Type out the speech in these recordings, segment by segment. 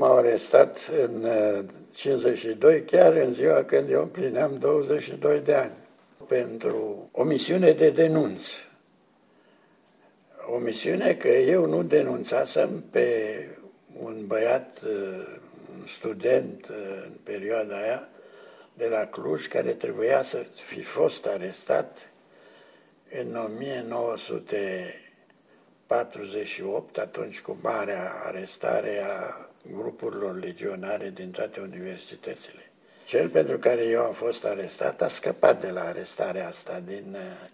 M-au arestat în 52, uh, chiar în ziua când eu împlineam 22 de ani, pentru o misiune de denunț. O misiune că eu nu denunțasem pe un băiat, uh, un student uh, în perioada aia, de la Cluj, care trebuia să fi fost arestat în 1948, atunci cu marea arestare a grupurilor legionare din toate universitățile. Cel pentru care eu am fost arestat a scăpat de la arestarea asta din uh,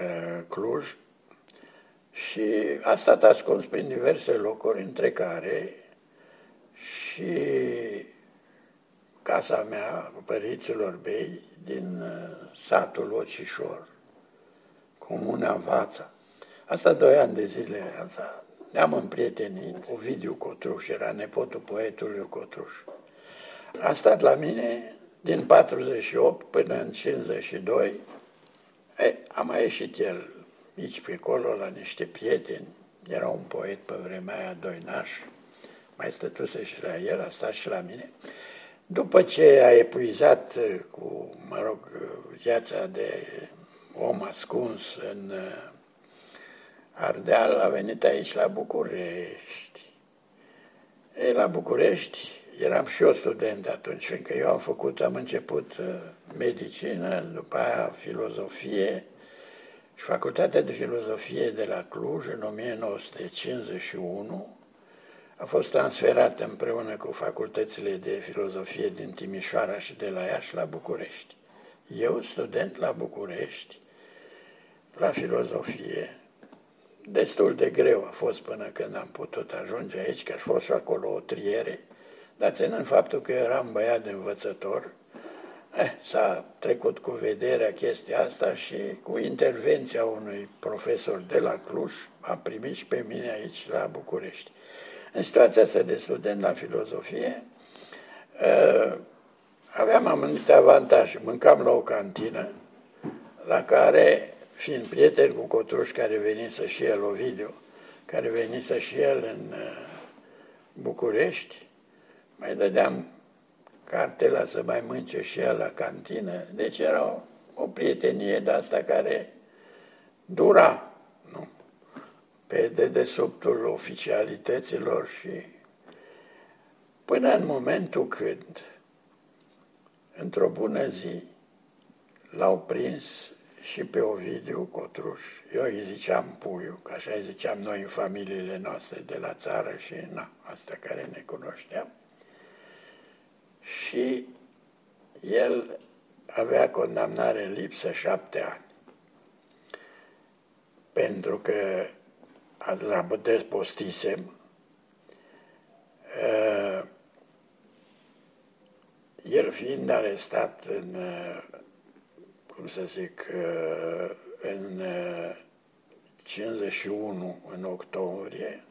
uh, Cluj și a stat ascuns prin diverse locuri, între care și casa mea, părinților mei, din uh, satul Ocișor, comuna Vața. Asta doi ani de zile, asta ne-am împrietenit. Ovidiu Cotruș era nepotul poetului Cotruș. A stat la mine din 48 până în 52. E, a mai ieșit el nici pe acolo la niște prieteni. Era un poet pe vremea aia, Doinaș. Mai stătuse și la el, a stat și la mine. După ce a epuizat cu, mă rog, viața de om ascuns în Ardeal a venit aici la București. Ei, la București eram și eu student atunci, fiindcă eu am făcut, am început uh, medicină, după aia filozofie și facultatea de filozofie de la Cluj în 1951 a fost transferată împreună cu facultățile de filozofie din Timișoara și de la Iași la București. Eu, student la București, la filozofie, Destul de greu a fost până când am putut ajunge aici, că aș fost și acolo o triere, dar ținând faptul că eram băiat de învățător, eh, s-a trecut cu vederea chestia asta și cu intervenția unui profesor de la Cluj am primit și pe mine aici la București. În situația asta de student la filozofie, eh, aveam anumite avantaje. Mâncam la o cantină la care fiind prieten cu Cotruș care venise și el, Ovidiu, care venise și el în uh, București, mai dădeam cartela să mai mânce și el la cantină, deci era o, o prietenie de asta care dura, nu? Pe dedesubtul oficialităților și până în momentul când, într-o bună zi, l-au prins și pe Ovidiu Cotruș. Eu îi ziceam Puiu, că așa îi ziceam noi în familiile noastre de la țară și na, asta care ne cunoșteam. Și el avea condamnare în lipsă șapte ani. Pentru că la bătesc postisem, uh, el fiind arestat în uh, cum să zic, uh, în 51, uh, în octombrie,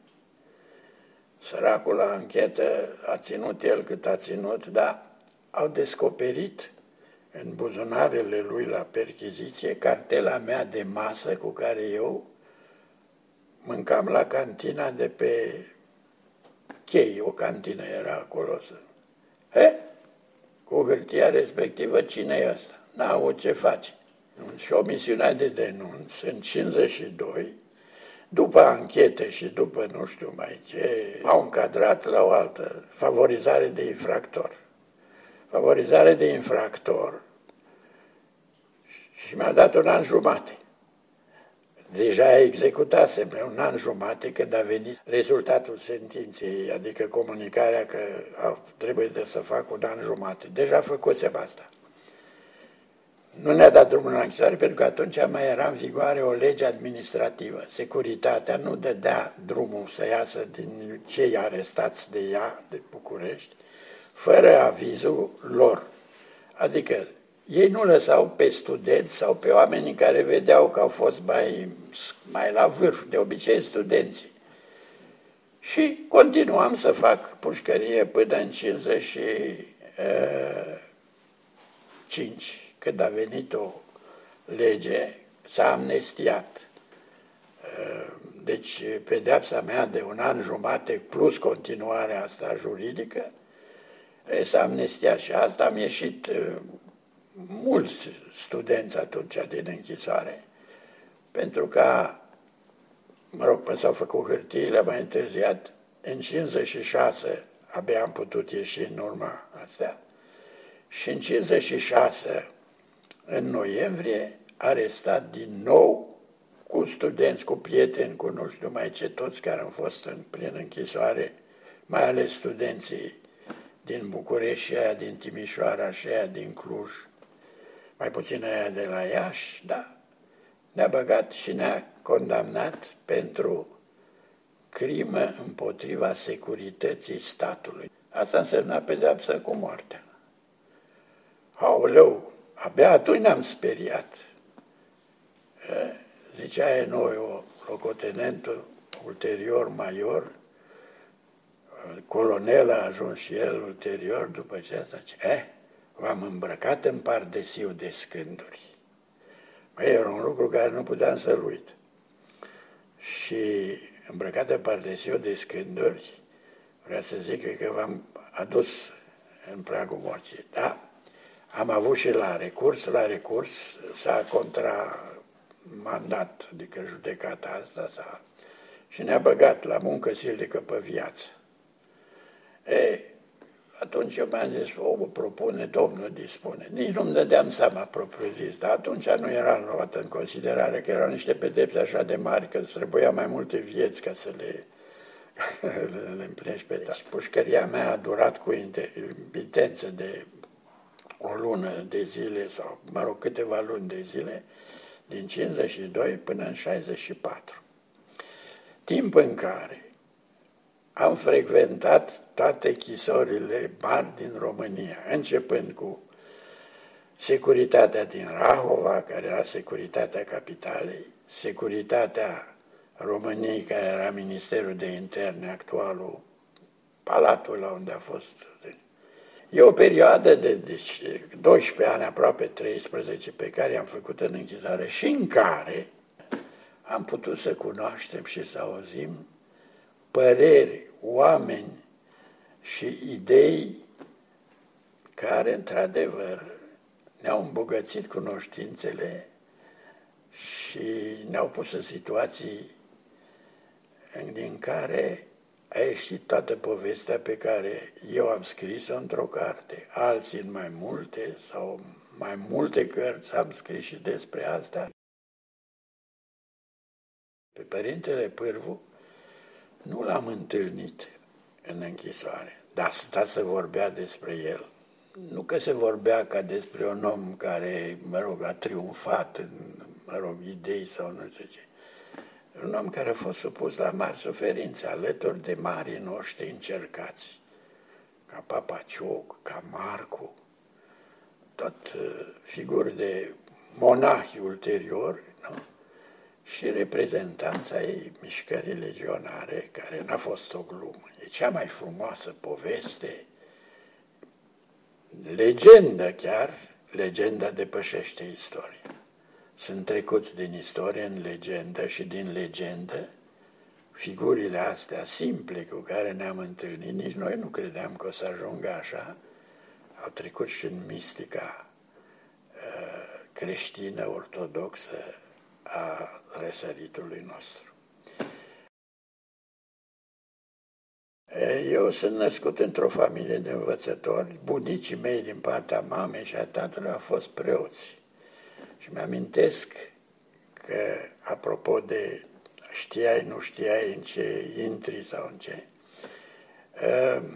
săracul la anchetă a ținut el cât a ținut, dar au descoperit în buzunarele lui la perchiziție cartela mea de masă cu care eu mâncam la cantina de pe chei, o cantină era acolo. He? Cu hârtia respectivă, cine e ăsta? N-a avut ce face. Și o misiune de denunț în 52, după anchete și după nu știu mai ce, au încadrat la o altă favorizare de infractor. Favorizare de infractor și mi-a dat un an jumate. Deja executasem un an jumate când a venit rezultatul sentinței, adică comunicarea că trebuie de să fac un an jumate. Deja făcusem asta. Nu ne-a dat drumul la închisoare pentru că atunci mai era în vigoare o lege administrativă. Securitatea nu dădea drumul să iasă din cei arestați de ea, de București, fără avizul lor. Adică ei nu lăsau pe studenți sau pe oamenii care vedeau că au fost mai, mai la vârf, de obicei studenții. Și continuam să fac pușcărie până în 55 când a venit o lege, s-a amnestiat. Uh, deci pedeapsa mea de un an jumate plus continuarea asta juridică, s-a amnestiat și asta am ieșit mulți studenți atunci din închisoare, pentru că, mă rog, până s-au făcut hârtiile, mai întârziat, în 56 abia am putut ieși în urma astea, și în 56, în noiembrie, arestat din nou cu studenți, cu prieteni, cu nu știu mai ce, toți care au fost în plin închisoare, mai ales studenții din București și aia din Timișoara și aia din Cluj, mai puțin aia de la Iași, da, ne-a băgat și ne-a condamnat pentru crimă împotriva securității statului. Asta însemna pedeapsă cu moartea. Aoleu, abia atunci ne-am speriat. Zicea e noi, o locotenentul ulterior major, colonel a ajuns și el ulterior după ce asta, zice, eh, v-am îmbrăcat în pardesiu de scânduri. Măi, era un lucru care nu puteam să-l uit. Și îmbrăcat în pardesiu de scânduri, vreau să zic că v-am adus în pragul morții. Da, am avut și la recurs, la recurs s-a contramandat, adică judecata asta s-a... și ne-a băgat la muncă silnică pe viață. E, atunci eu mi-am zis, omul propune, Domnul dispune. Nici nu-mi dădeam seama propriu zis, dar atunci nu era luat în considerare că erau niște pedepse așa de mari că îți trebuia mai multe vieți ca să le, le, le împlinești pe deci, pușcăria mea a durat cu intență de o lună de zile sau, mă rog, câteva luni de zile, din 52 până în 64. Timp în care am frecventat toate chisorile mari din România, începând cu securitatea din Rahova, care era securitatea capitalei, securitatea României, care era Ministerul de Interne, actualul palatul la unde a fost. E o perioadă de deci, 12 ani, aproape 13, pe care am făcut în închisoare și în care am putut să cunoaștem și să auzim păreri, oameni și idei care, într-adevăr, ne-au îmbogățit cunoștințele și ne-au pus în situații din care a ieșit toată povestea pe care eu am scris-o într-o carte, alții în mai multe sau mai multe cărți am scris și despre asta. Pe Părintele Pârvu nu l-am întâlnit în închisoare, dar sta să vorbea despre el. Nu că se vorbea ca despre un om care, mă rog, a triumfat în, mă rog, idei sau nu știu ce. Un om care a fost supus la mari suferințe, alături de marii noștri încercați, ca Papa Cioc, ca Marcu, tot uh, figuri de monahi ulterior, nu? și reprezentanța ei mișcării legionare, care n-a fost o glumă. E cea mai frumoasă poveste, legendă chiar, legenda depășește istoria. Sunt trecuți din istorie în legendă și din legendă figurile astea simple cu care ne-am întâlnit, nici noi nu credeam că o să ajungă așa, au trecut și în mistica uh, creștină, ortodoxă, a răsăritului nostru. Eu sunt născut într-o familie de învățători, bunicii mei din partea mamei și a tatălui au fost preoți. Și mi-amintesc că, apropo de știai, nu știai în ce intri sau în ce,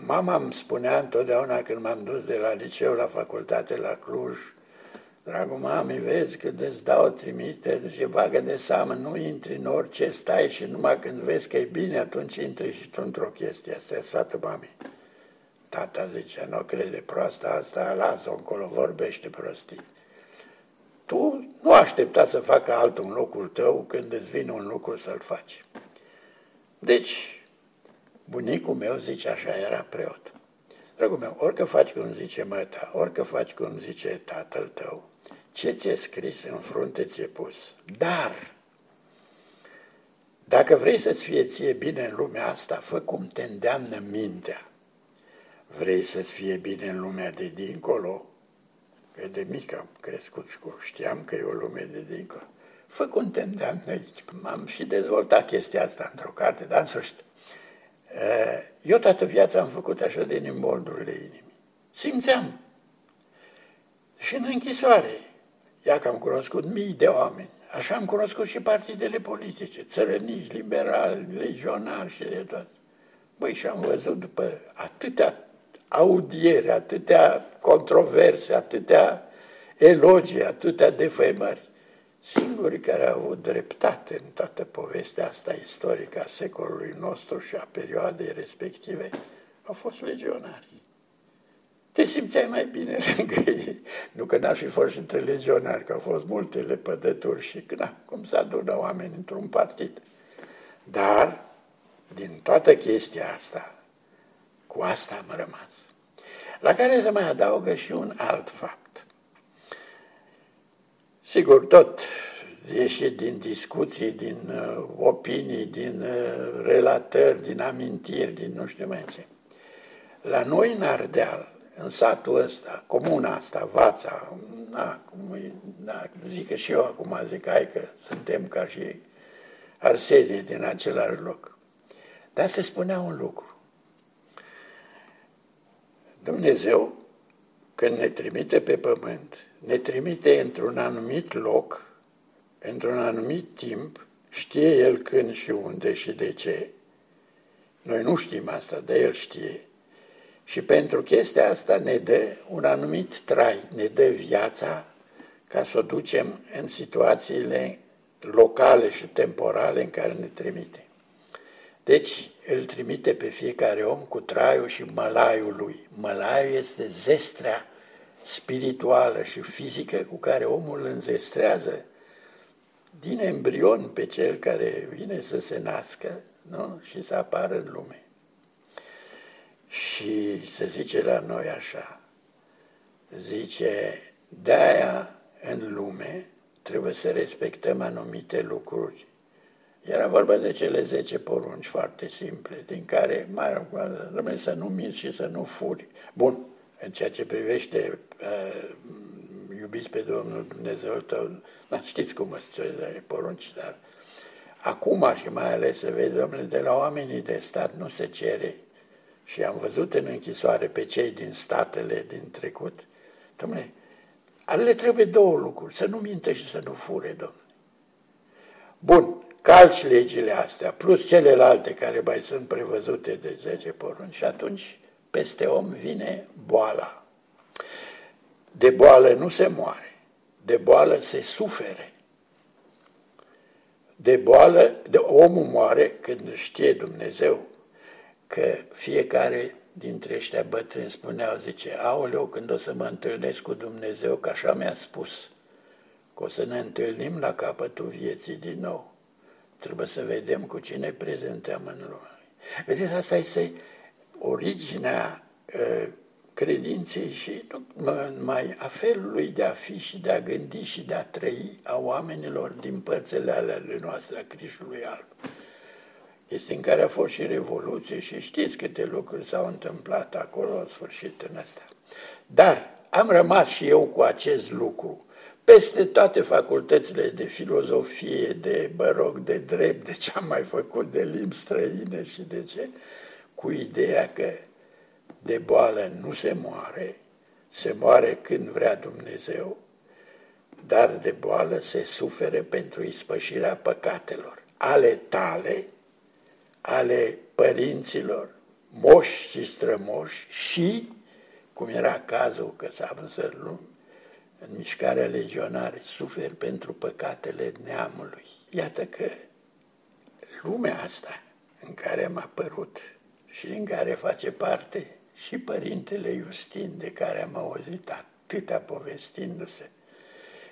mama îmi spunea întotdeauna când m-am dus de la liceu la facultate la Cluj, Dragul mami, vezi că îți dau trimite și vagă de seamă, nu intri în orice stai și numai când vezi că e bine, atunci intri și tu într-o chestie. Asta e sfatul mami. Tata zice, nu crede proasta asta, lasă-o încolo, vorbește prostii. Tu nu aștepta să facă altul în locul tău când îți vine un lucru să-l faci. Deci, bunicul meu zice așa, era preot. Dragul meu, orică faci cum zice măta, orică faci cum zice tatăl tău, ce ți-e scris în frunte ți-e pus. Dar, Dacă vrei să-ți fie ție bine în lumea asta, fă cum te îndeamnă mintea. Vrei să-ți fie bine în lumea de dincolo? Că de mic am crescut și știam că e o lume de dincolo. Fă cum te îndeamnă aici. Am și dezvoltat chestia asta într-o carte, dar în sfârșit. Eu toată viața am făcut așa de imboldurile inimii. Simțeam. Și în închisoare. Ia că am cunoscut mii de oameni. Așa am cunoscut și partidele politice, țărănici, liberali, legionari și de toate. Băi, și am văzut după atâtea audiere, atâtea controverse, atâtea elogii, atâtea defăimări, singurii care au avut dreptate în toată povestea asta istorică a secolului nostru și a perioadei respective au fost legionari. Te simțeai mai bine lângă ei. Nu că n-ar fi fost și între legionari, că au fost multe lepădături și da, cum să adună oameni într-un partid. Dar, din toată chestia asta, cu asta am rămas. La care se mai adaugă și un alt fapt. Sigur, tot ieșit din discuții, din uh, opinii, din uh, relatări, din amintiri, din nu știu mai ce. La noi în Ardeal, în satul ăsta, comuna asta, Vața, na, cum, na, zic că și eu acum zic, hai că suntem ca și Arsenie din același loc. Dar se spunea un lucru. Dumnezeu, când ne trimite pe pământ, ne trimite într-un anumit loc, într-un anumit timp, știe El când și unde și de ce. Noi nu știm asta, dar El știe. Și pentru chestia asta ne dă un anumit trai, ne dă viața ca să o ducem în situațiile locale și temporale în care ne trimite. Deci îl trimite pe fiecare om cu traiul și mălaiul lui. Mălaiul este zestrea spirituală și fizică cu care omul îl înzestrează din embrion pe cel care vine să se nască nu? și să apară în lume. Și se zice la noi așa, zice, de-aia în lume trebuie să respectăm anumite lucruri. Era vorba de cele 10 porunci foarte simple, din care mai rămâne să nu minți și să nu furi. Bun, în ceea ce privește uh, iubiți pe Domnul Dumnezeu tău, da, știți cum sunt porunci, dar acum și mai ales se vede, domnule, de la oamenii de stat nu se cere și am văzut în închisoare pe cei din statele din trecut, domnule, le trebuie două lucruri, să nu minte și să nu fure, domnule. Bun, calci legile astea, plus celelalte care mai sunt prevăzute de 10 porunci și atunci peste om vine boala. De boală nu se moare, de boală se sufere. De boală, de omul moare când știe Dumnezeu că fiecare dintre ăștia bătrâni spuneau, zice, aoleu, când o să mă întâlnesc cu Dumnezeu, că așa mi-a spus, că o să ne întâlnim la capătul vieții din nou. Trebuie să vedem cu cine prezentăm în lume. Vedeți, asta este originea uh, credinței și mai a felului de a fi și de a gândi și de a trăi a oamenilor din părțile ale noastre a Crișului Alb este în care a fost și Revoluție și știți câte lucruri s-au întâmplat acolo în sfârșit în asta. Dar am rămas și eu cu acest lucru peste toate facultățile de filozofie, de băroc, de drept, de ce am mai făcut, de limbi străine și de ce, cu ideea că de boală nu se moare, se moare când vrea Dumnezeu, dar de boală se sufere pentru ispășirea păcatelor. Ale tale ale părinților, moși și strămoși și, cum era cazul că s-a în, în mișcarea legionară, suferi pentru păcatele neamului. Iată că lumea asta în care am apărut și în care face parte și părintele Justin, de care am auzit atâta povestindu-se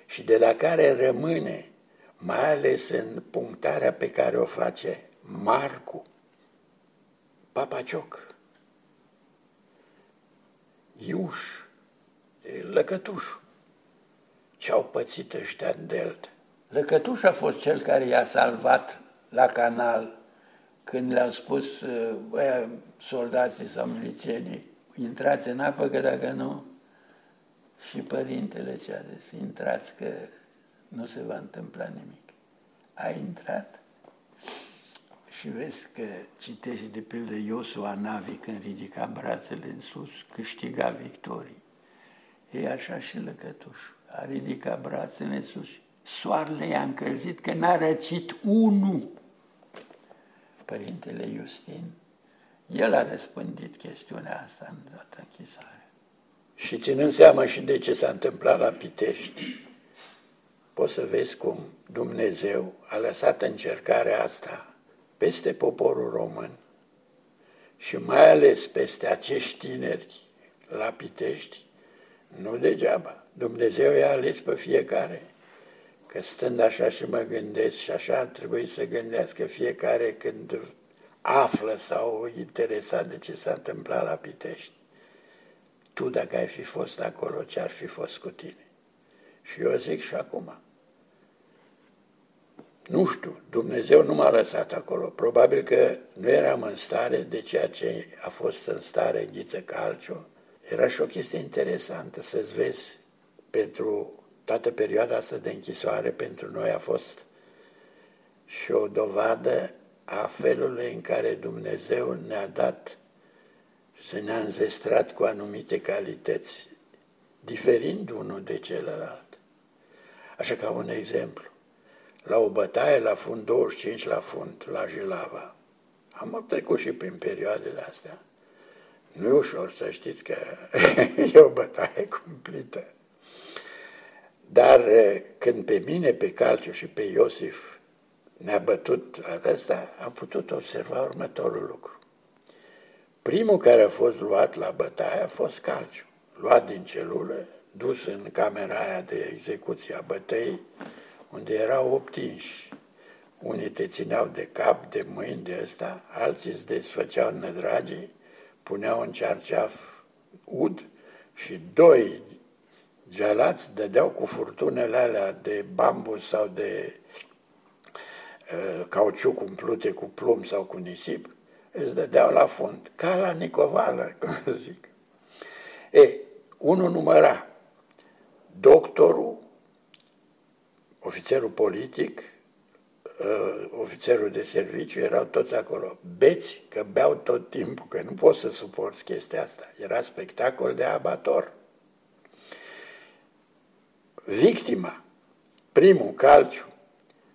și de la care rămâne, mai ales în punctarea pe care o face Marcu, Papacioc, Iuș, Lăcătuș, ce au pățit ăștia în delta. Lăcătuș a fost cel care i-a salvat la canal, când le-au spus băia, soldații sau milițienii, intrați în apă, că dacă nu, și părintele ce a zis, intrați că nu se va întâmpla nimic. A intrat și vezi că citești de pildă Iosua Navi când ridica brațele în sus, câștiga victorii. E așa și lăcătușul. A ridicat brațele în sus. Soarele i-a încălzit că n-a răcit unul. Părintele Justin, el a răspândit chestiunea asta în toată închisarea. Și ținând seama și de ce s-a întâmplat la Pitești, poți să vezi cum Dumnezeu a lăsat încercarea asta peste poporul român și mai ales peste acești tineri la Pitești, nu degeaba. Dumnezeu i-a ales pe fiecare. Că stând așa și mă gândesc și așa ar trebui să gândească fiecare când află sau interesat de ce s-a întâmplat la Pitești. Tu dacă ai fi fost acolo, ce ar fi fost cu tine? Și eu zic și acum, nu știu, Dumnezeu nu m-a lăsat acolo. Probabil că nu eram în stare de ceea ce a fost în stare Ghiță Calciu. Era și o chestie interesantă să-ți vezi pentru toată perioada asta de închisoare, pentru noi a fost și o dovadă a felului în care Dumnezeu ne-a dat să ne-a înzestrat cu anumite calități, diferind unul de celălalt. Așa ca un exemplu la o bătaie la fund, 25 la fund, la Jilava. Am trecut și prin perioadele astea. Nu e ușor să știți că e o bătaie cumplită. Dar când pe mine, pe Calciu și pe Iosif ne-a bătut la asta, am putut observa următorul lucru. Primul care a fost luat la bătaie a fost Calciu, luat din celulă, dus în camera aia de execuție a bătăii, unde erau optinși. Unii te țineau de cap, de mâini, de ăsta, alții îți desfăceau nădragii, puneau în cearceaf ud și doi gealați dădeau cu furtunele alea de bambus sau de uh, cauciuc umplute cu plumb sau cu nisip, îți dădeau la fund, ca la Nicovală, cum zic. E, unul număra doctorul, ofițerul politic, uh, ofițerul de serviciu, erau toți acolo. Beți, că beau tot timpul, că nu poți să suporți chestia asta. Era spectacol de abator. Victima, primul calciu,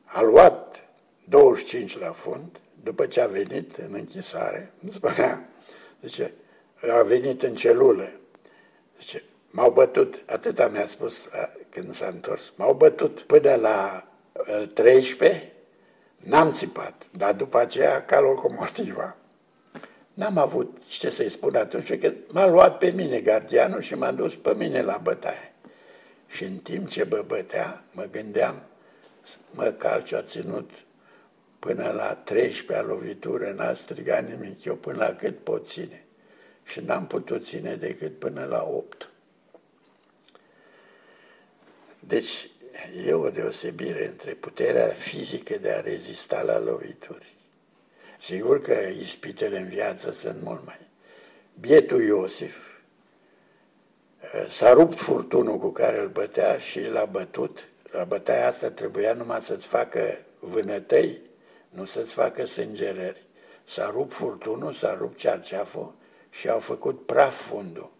a luat 25 la fund, după ce a venit în închisoare, îmi spunea, zice, a venit în celulă, zice, m-au bătut, atâta mi-a spus când s-a întors. M-au bătut până la uh, ă, 13, n-am țipat, dar după aceea ca locomotiva. N-am avut ce să-i spun atunci, că m-a luat pe mine gardianul și m-a dus pe mine la bătaie. Și în timp ce bă bătea, mă gândeam, mă calciu a ținut până la 13-a lovitură, n-a strigat nimic, eu până la cât pot ține. Și n-am putut ține decât până la 8. Deci e o deosebire între puterea fizică de a rezista la lovituri. Sigur că ispitele în viață sunt mult mai. Bietul Iosif eh, s-a rupt furtunul cu care îl bătea și l-a bătut. La bătaia asta trebuia numai să-ți facă vânătăi, nu să-ți facă sângerări. S-a rupt furtunul, s-a rupt cearceaful și au făcut praf fundul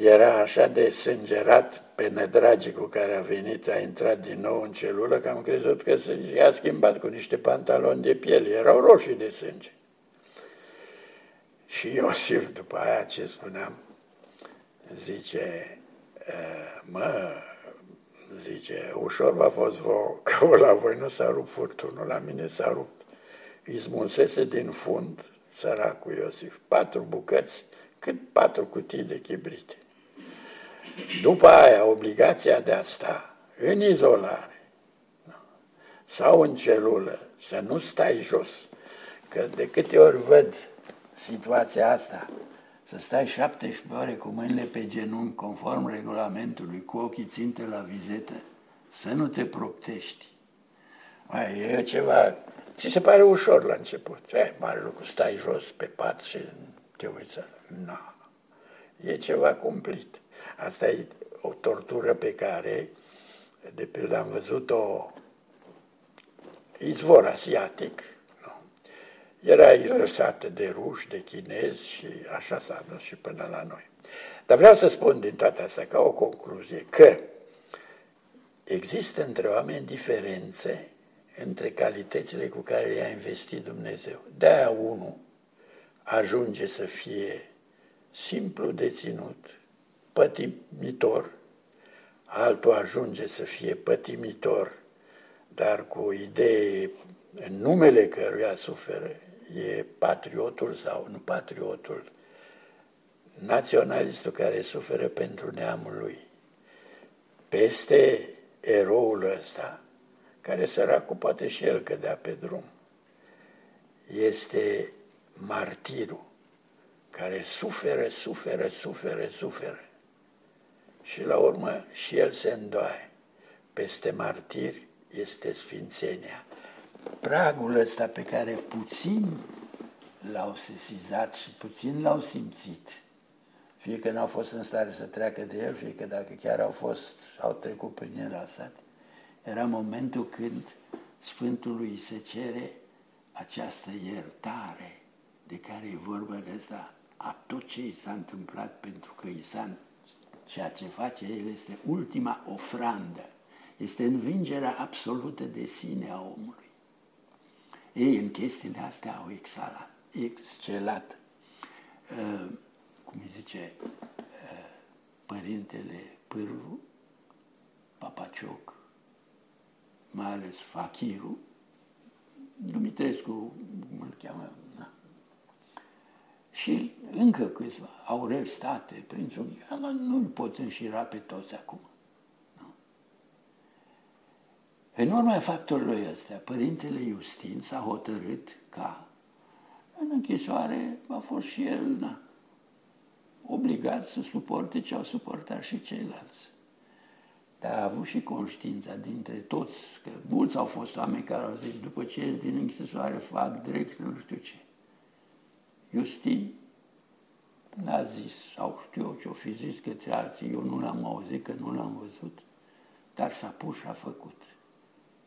era așa de sângerat pe nădragii cu care a venit, a intrat din nou în celulă, că am crezut că i-a schimbat cu niște pantaloni de piele, erau roșii de sânge. Și Iosif, după aia ce spuneam, zice, mă, zice, ușor v-a fost vouă, că la voi nu s-a rupt furtunul, la mine s-a rupt. Îi smulsese din fund, săracul Iosif, patru bucăți, cât patru cutii de chibrite. După aia, obligația de a sta în izolare sau în celulă, să nu stai jos, că de câte ori văd situația asta, să stai 17 ore cu mâinile pe genunchi, conform regulamentului, cu ochii ținte la vizetă, să nu te proptești. Mai e ceva ți se pare ușor la început. E, mare lucru, stai jos pe pat și te uiți. Nu. E ceva cumplit. Asta e o tortură pe care, de pildă, am văzut-o izvor asiatic, nu? Era exersată de ruși, de chinezi și așa s-a dus și până la noi. Dar vreau să spun din toate astea, ca o concluzie, că există între oameni diferențe între calitățile cu care i-a investit Dumnezeu. De-aia unul ajunge să fie simplu de ținut, pătimitor, altul ajunge să fie pătimitor, dar cu o idee în numele căruia suferă, e patriotul sau nu patriotul, naționalistul care suferă pentru neamul lui. Peste eroul ăsta, care săracul poate și el cădea pe drum, este martirul, care suferă, suferă, suferă, suferă. Și la urmă și el se îndoaie. Peste martir este sfințenia. Pragul ăsta pe care puțin l-au sesizat și puțin l-au simțit, fie că n-au fost în stare să treacă de el, fie că dacă chiar au fost, au trecut prin el asat, era momentul când Sfântului se cere această iertare de care e vorba de asta, a tot ce i s-a întâmplat pentru că i s-a, ceea ce face el este ultima ofrandă, este învingerea absolută de sine a omului. Ei, în chestiile astea au exhalat, excelat. Uh, cum îi zice uh, părintele Pârvu, Papacioc, mai ales Fachiru, Dumitrescu îl cheamă, da. Și încă câțiva, Aurel State, Prințul, nu-l pot înșira pe toți acum. Nu? În urma faptului ăsta, Părintele Justin s-a hotărât ca în închisoare a fost și el na, obligat să suporte ce au suportat și ceilalți dar a avut și conștiința dintre toți, că mulți au fost oameni care au zis, după ce ies din închisoare, fac direct nu știu ce. Justin n-a zis, sau știu eu ce-o fi zis către alții, eu nu l-am auzit, că nu l-am văzut, dar s-a pus și a făcut.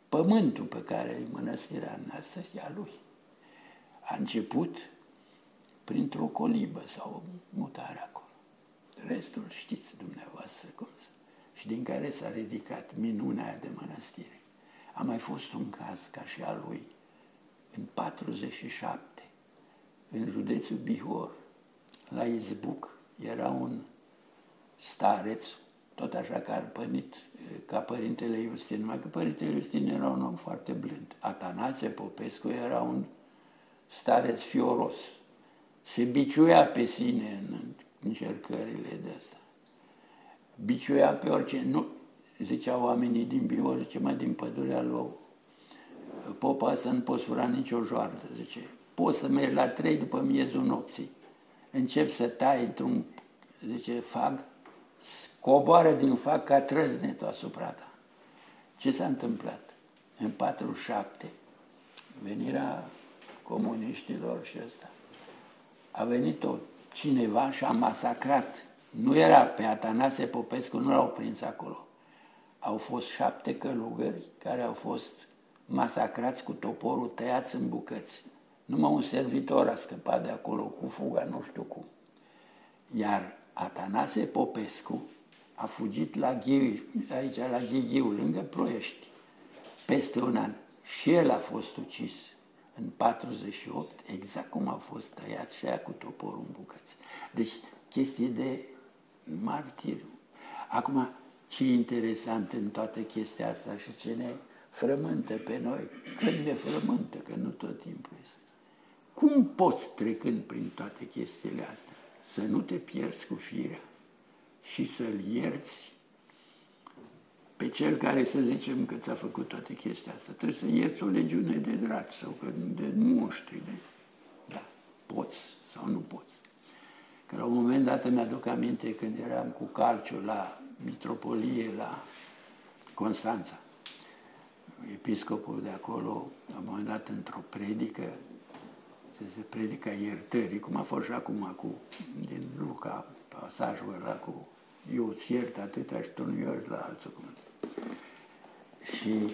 Pământul pe care e mănăstirea noastră e a lui. A început printr-o colibă sau mutare acolo. Restul știți dumneavoastră cum să și din care s-a ridicat minunea aia de mănăstire. A mai fost un caz ca și al lui în 47, în județul Bihor, la Izbuc, era un stareț, tot așa ca, pănit, ca părintele Justin, numai că părintele Justin era un om foarte blând. Atanație Popescu era un stareț fioros. Se biciuia pe sine în încercările de astea biciuia pe orice, nu, ziceau oamenii din Bihor, zice, mai din pădurea lui Popa asta nu poți fura nicio joartă, zice, poți să mergi la trei după miezul nopții, încep să tai într-un, zice, fag, coboară din fag ca trăznetul asupra ta. Ce s-a întâmplat? În 47, venirea comuniștilor și ăsta, a venit o cineva și a masacrat nu era pe Atanase Popescu, nu l-au prins acolo. Au fost șapte călugări care au fost masacrați cu toporul tăiați în bucăți. Numai un servitor a scăpat de acolo cu fuga, nu știu cum. Iar Atanase Popescu a fugit la Ghiu, aici la Ghighiu, lângă Ploiești, peste un an. Și el a fost ucis în 48, exact cum a fost tăiat și aia cu toporul în bucăți. Deci, chestie de martiriu. Acum, ce interesant în toată chestia asta și ce ne frământă pe noi, când ne frământă, că nu tot timpul este. Cum poți, trecând prin toate chestiile astea, să nu te pierzi cu firea și să-l ierți pe cel care să zicem că ți-a făcut toate chestia asta. Trebuie să ierți o legiune de dragi sau de monștri. De... Da, poți sau nu poți. Că la un moment dat mi-aduc aminte când eram cu Calciu la Mitropolie, la Constanța. episcopul de acolo, la un moment dat, într-o predică, se predica iertării, cum a fost și acum cu, din Luca, pasajul ăla cu eu îți iert atâta și tu nu ierți la alții. Și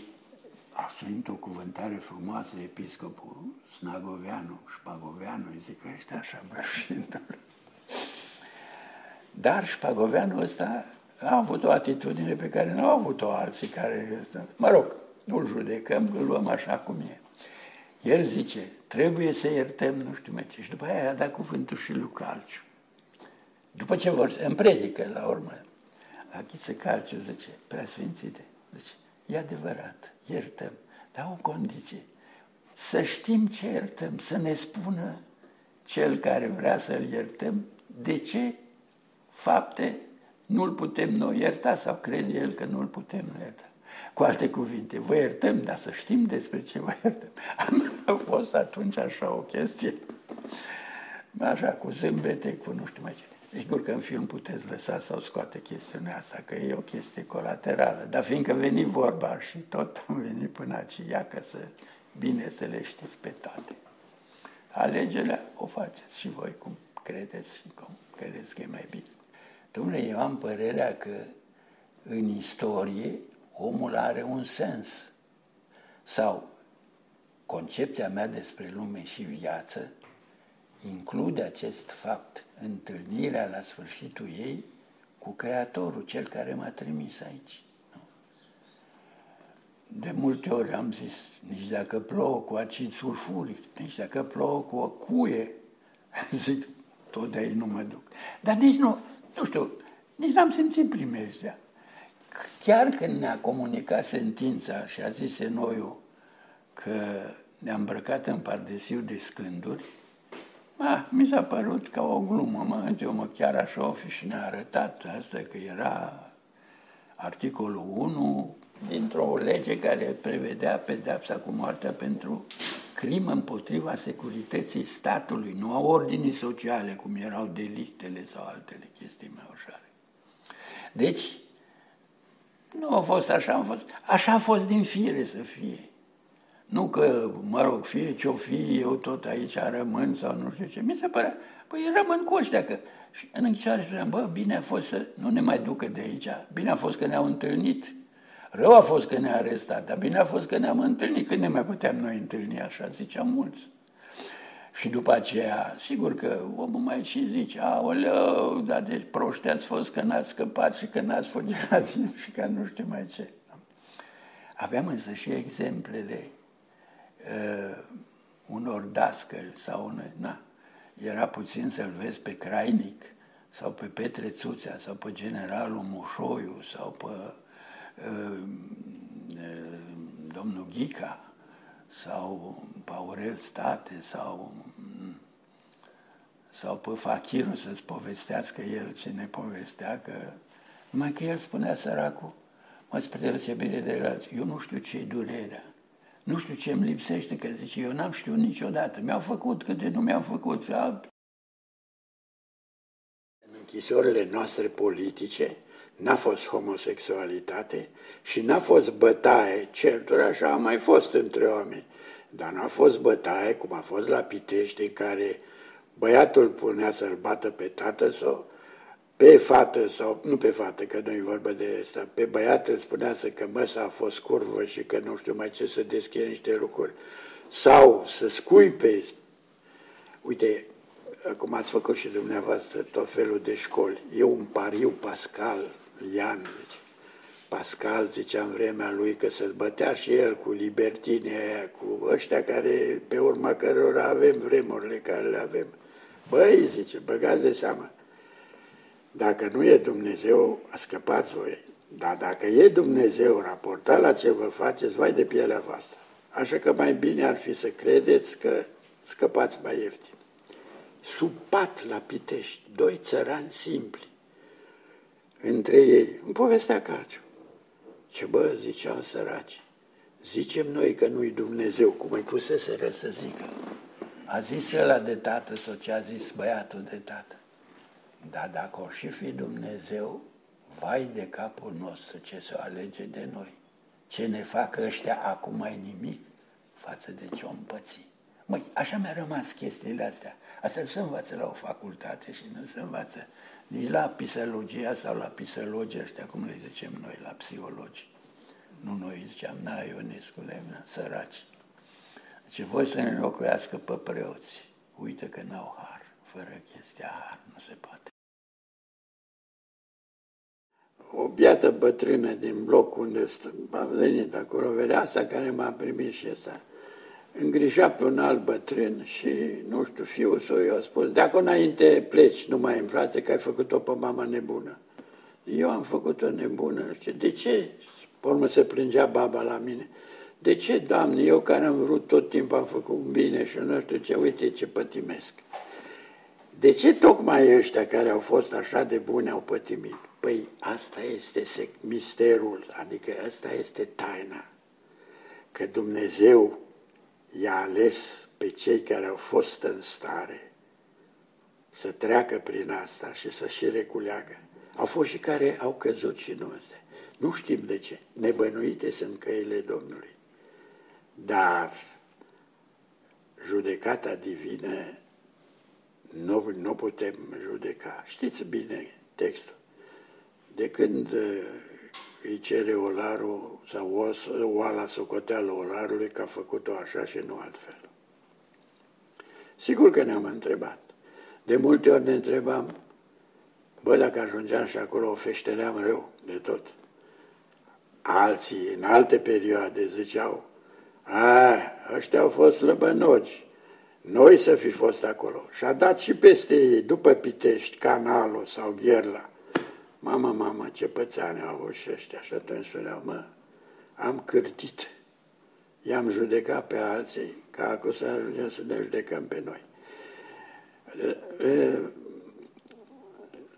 a sunit o cuvântare frumoasă episcopul Snagoveanu și Pagoveanu, îi zic ăștia așa bășindu-l. Dar Șpagoveanu ăsta a avut o atitudine pe care nu au avut-o alții care, mă rog, nu-l judecăm, îl luăm așa cum e. El zice, trebuie să iertăm nu știu mai ce. Și după aia a dat cuvântul și lui Calciu. După ce vor, în predică, la urmă, Achiță Calciu zice, preasfințite, zice, e adevărat, iertăm, dar o condiție, să știm ce iertăm, să ne spună cel care vrea să-l iertăm, de ce fapte nu-l putem noi ierta sau crede el că nu-l putem noi ierta. Cu alte cuvinte, vă iertăm, dar să știm despre ce vă iertăm. A fost atunci așa o chestie, așa cu zâmbete, cu nu știu mai ce. Sigur că în film puteți lăsa sau scoate chestiunea asta, că e o chestie colaterală, dar fiindcă veni vorba și tot am venit până aici, ia că să, bine să le știți pe toate. Alegerea o faceți și voi cum credeți și cum credeți că e mai bine. Domnule, eu am părerea că în istorie omul are un sens. Sau concepția mea despre lume și viață include acest fapt, întâlnirea la sfârșitul ei cu Creatorul, cel care m-a trimis aici. De multe ori am zis, nici dacă plouă cu acid sulfuric, nici dacă plouă cu o cuie, zic, tot de aici nu mă duc. Dar nici nu, nu știu, nici n-am simțit primejdea. Chiar când ne-a comunicat sentința și a zis Enoiu că ne-a îmbrăcat în pardesiu de scânduri, a, mi s-a părut ca o glumă, mă, eu mă chiar așa o fi și ne-a arătat asta că era articolul 1 dintr-o lege care prevedea pedepsa cu moartea pentru crimă împotriva securității statului, nu a ordinii sociale, cum erau delictele sau altele chestii mai ușoare. Deci, nu a fost așa, a fost, așa a fost din fire să fie. Nu că, mă rog, fie ce-o fi, eu tot aici rămân sau nu știu ce. Mi se părea, păi rămân cu ăștia, că și în închisoare spuneam, bă, bine a fost să nu ne mai ducă de aici, bine a fost că ne-au întâlnit, rău a fost că ne-a arestat, dar bine a fost că ne-am întâlnit, când ne mai puteam noi întâlni așa, ziceam mulți. Și după aceea, sigur că omul mai și zice, aoleu, dar de proști ați fost că n-ați scăpat și că n-ați fugit la timp și că nu știu mai ce. Aveam însă și exemplele uh, unor dascăli sau un, na, era puțin să-l vezi pe Crainic sau pe Petre Țuțea sau pe generalul Mușoiu sau pe uh, uh, domnul Ghica sau Paurel State sau sau pe Fachirul să-ți povestească el ce ne povestea, că numai că el spunea săracul, mă spre deosebire de el, eu nu știu ce e durerea, nu știu ce îmi lipsește, că zice, eu n-am știut niciodată, mi-au făcut câte nu mi-au făcut. În închisorile noastre politice, n-a fost homosexualitate și n-a fost bătaie, certuri așa a mai fost între oameni, dar n-a fost bătaie cum a fost la Pitești în care băiatul punea să-l bată pe tată sau pe fată sau, nu pe fată, că nu e vorba de asta, pe băiat îl spunea să că măsa a fost curvă și că nu știu mai ce să deschide niște lucruri. Sau să scuipe, uite, cum ați făcut și dumneavoastră tot felul de școli. E un pariu Pascal, Ian, zice. Pascal zicea în vremea lui că se bătea și el cu libertine aia, cu ăștia care, pe urma cărora avem vremurile care le avem. Băi, zice, băgați de seama, dacă nu e Dumnezeu, scăpați voi. Dar dacă e Dumnezeu raportat la ce vă faceți, vai de pielea voastră. Așa că mai bine ar fi să credeți că scăpați mai ieftin. Sub pat la Pitești, doi țărani simpli, între ei, în povestea Calciu. Ce bă, ziceau săraci, zicem noi că nu-i Dumnezeu, cum îi puseseră să zică. A zis ăla de tată sau ce a zis băiatul de tată. Dar dacă o și fi Dumnezeu, vai de capul nostru ce să alege de noi. ce ne fac ăștia acum mai nimic față de ce om păți. Măi, așa mi-a rămas chestiile astea. Asta nu se învață la o facultate și nu se învață nici la pisologia sau la pisologia ăștia, cum le zicem noi, la psihologi. Nu noi ziceam, na, Ionescule, na, săraci. Deci voi să ne înlocuiască pe preoți. Uite că n-au har. Fără chestia har nu se poate. O biată bătrână din bloc unde am venit acolo, vedea asta care m-a primit și asta. Îngrija pe un alt bătrân și, nu știu, fiul său i-a spus, de acum înainte pleci, nu mai în frate, că ai făcut-o pe mama nebună. Eu am făcut-o nebună, nu știu, de ce? Pe urmă se plângea baba la mine. De ce, Doamne, eu care am vrut tot timpul, am făcut bine și nu știu ce, uite ce pătimesc. De ce tocmai ăștia care au fost așa de buni au pătimit? Păi asta este misterul, adică asta este taina. Că Dumnezeu i-a ales pe cei care au fost în stare să treacă prin asta și să și reculeagă. Au fost și care au căzut și nu astea. Nu știm de ce. Nebănuite sunt căile Domnului. Dar judecata divină nu, nu putem judeca. Știți bine textul. De când uh, îi cere olarul sau oala socoteală olarului că a făcut-o așa și nu altfel. Sigur că ne-am întrebat. De multe ori ne întrebam, bă, dacă ajungeam și acolo o feșteleam rău de tot. Alții, în alte perioade, ziceau, a, ăștia au fost slăbănogi, noi să fi fost acolo. Și a dat și peste ei, după Pitești, Canalul sau Gherla. Mama, mama, ce pățane au avut și ăștia. Și atunci spuneau, mă, am cârtit. I-am judecat pe alții, ca acum să ajungem să ne judecăm pe noi.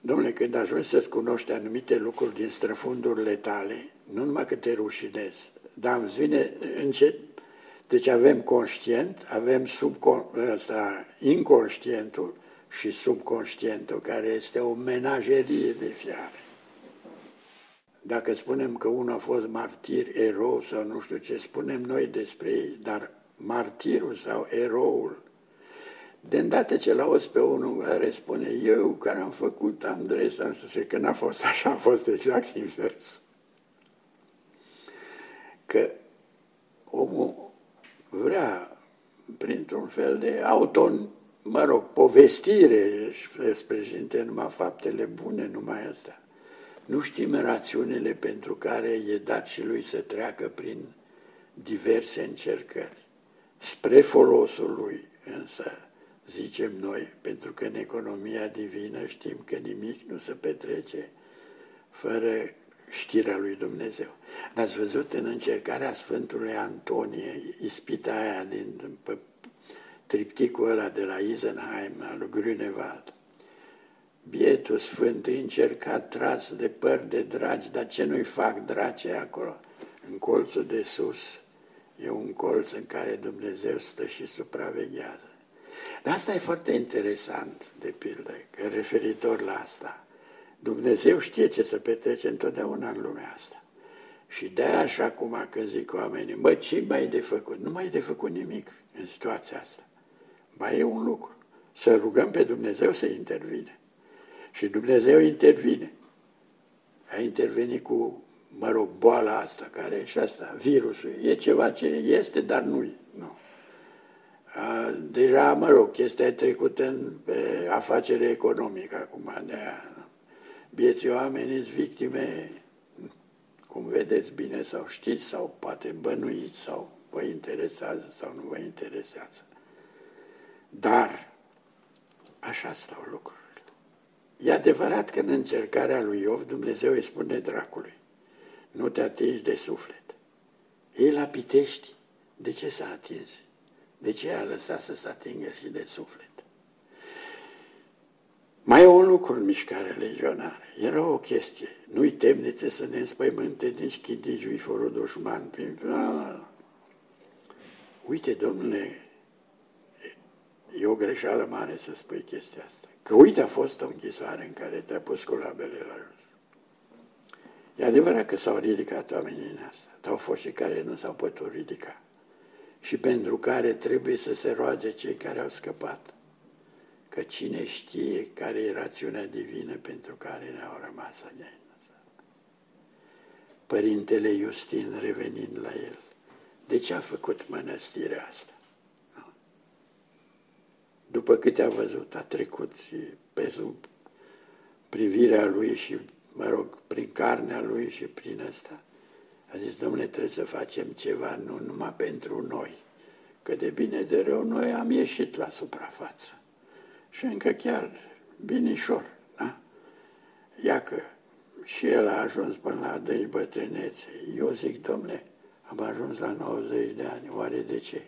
Domnule, când ajungi să-ți cunoști anumite lucruri din străfundurile tale, nu numai că te rușinezi, dar îmi vine încet, deci avem conștient, avem ăsta, inconștientul și subconștientul, care este o menagerie de fiare. Dacă spunem că unul a fost martir, erou sau nu știu ce, spunem noi despre ei, dar martirul sau eroul, de îndată ce l-auzi pe unul care spune, eu care am făcut Andrei, să nu că n-a fost așa, a fost exact invers. Că omul vrea, printr-un fel de auto, mă rog, povestire, îți prezinte numai faptele bune, numai asta. Nu știm rațiunile pentru care e dat și lui să treacă prin diverse încercări. Spre folosul lui, însă, zicem noi, pentru că în economia divină știm că nimic nu se petrece fără știrea lui Dumnezeu. Ați văzut în încercarea Sfântului Antonie, ispita aia din tripticul ăla de la Isenheim, al lui Grünewald. Bietul Sfânt încercat, tras de păr de dragi, dar ce nu-i fac drace acolo? În colțul de sus e un colț în care Dumnezeu stă și supraveghează. Dar asta e foarte interesant, de pildă, că referitor la asta – Dumnezeu știe ce se petrece întotdeauna în lumea asta. Și de aia așa acum când zic oamenii, mă, ce mai e de făcut? Nu mai e de făcut nimic în situația asta. Mai e un lucru. Să rugăm pe Dumnezeu să intervine. Și Dumnezeu intervine. A intervenit cu, mă rog, boala asta, care și asta, virusul. E ceva ce este, dar nu e. Nu. A, deja, mă rog, chestia e trecută în afacere economică acum, de aia Vieții oameni sunt victime, cum vedeți bine sau știți, sau poate bănuiți, sau vă interesează sau nu vă interesează. Dar așa stau lucrurile. E adevărat că în încercarea lui Iov Dumnezeu îi spune dracului, nu te atingi de suflet. El la Pitești, de ce s-a atins? De ce a lăsat să se atingă și de suflet? Mai e un lucru în mișcare legionară. Era o chestie. Nu-i temnițe să ne înspăimânte nici chidici viforul dușman. Uite, domnule, e o greșeală mare să spui chestia asta. Că uite, a fost o închisoare în care te-a pus cu labele la jos. E adevărat că s-au ridicat oamenii în asta, dar au fost și care nu s-au putut ridica și pentru care trebuie să se roage cei care au scăpat. Că cine știe care e rațiunea divină pentru care ne-au rămas ani. Părintele Justin, revenind la el, de ce a făcut mănăstirea asta? După câte a văzut, a trecut și pe sub privirea lui și, mă rog, prin carnea lui și prin asta, a zis, domnule, trebuie să facem ceva, nu numai pentru noi, că de bine de rău noi am ieșit la suprafață. Și încă chiar binișor, da? Iacă și el a ajuns până la adânci bătrânețe. Eu zic, domnule, am ajuns la 90 de ani, oare de ce?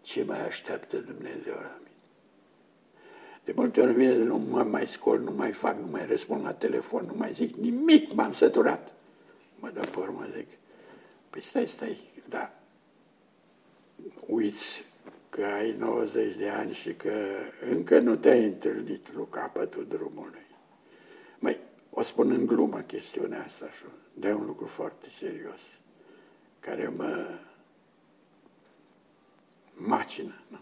Ce mai așteaptă Dumnezeu la mine? De multe ori vine, nu mă mai scol, nu mai fac, nu mai răspund la telefon, nu mai zic nimic, m-am săturat. Mă dă pe urmă, zic, păi stai, stai, da, uiți că ai 90 de ani și că încă nu te-ai întâlnit lu capătul drumului. Măi, o spun în glumă chestiunea asta și de un lucru foarte serios, care mă macină. Nu?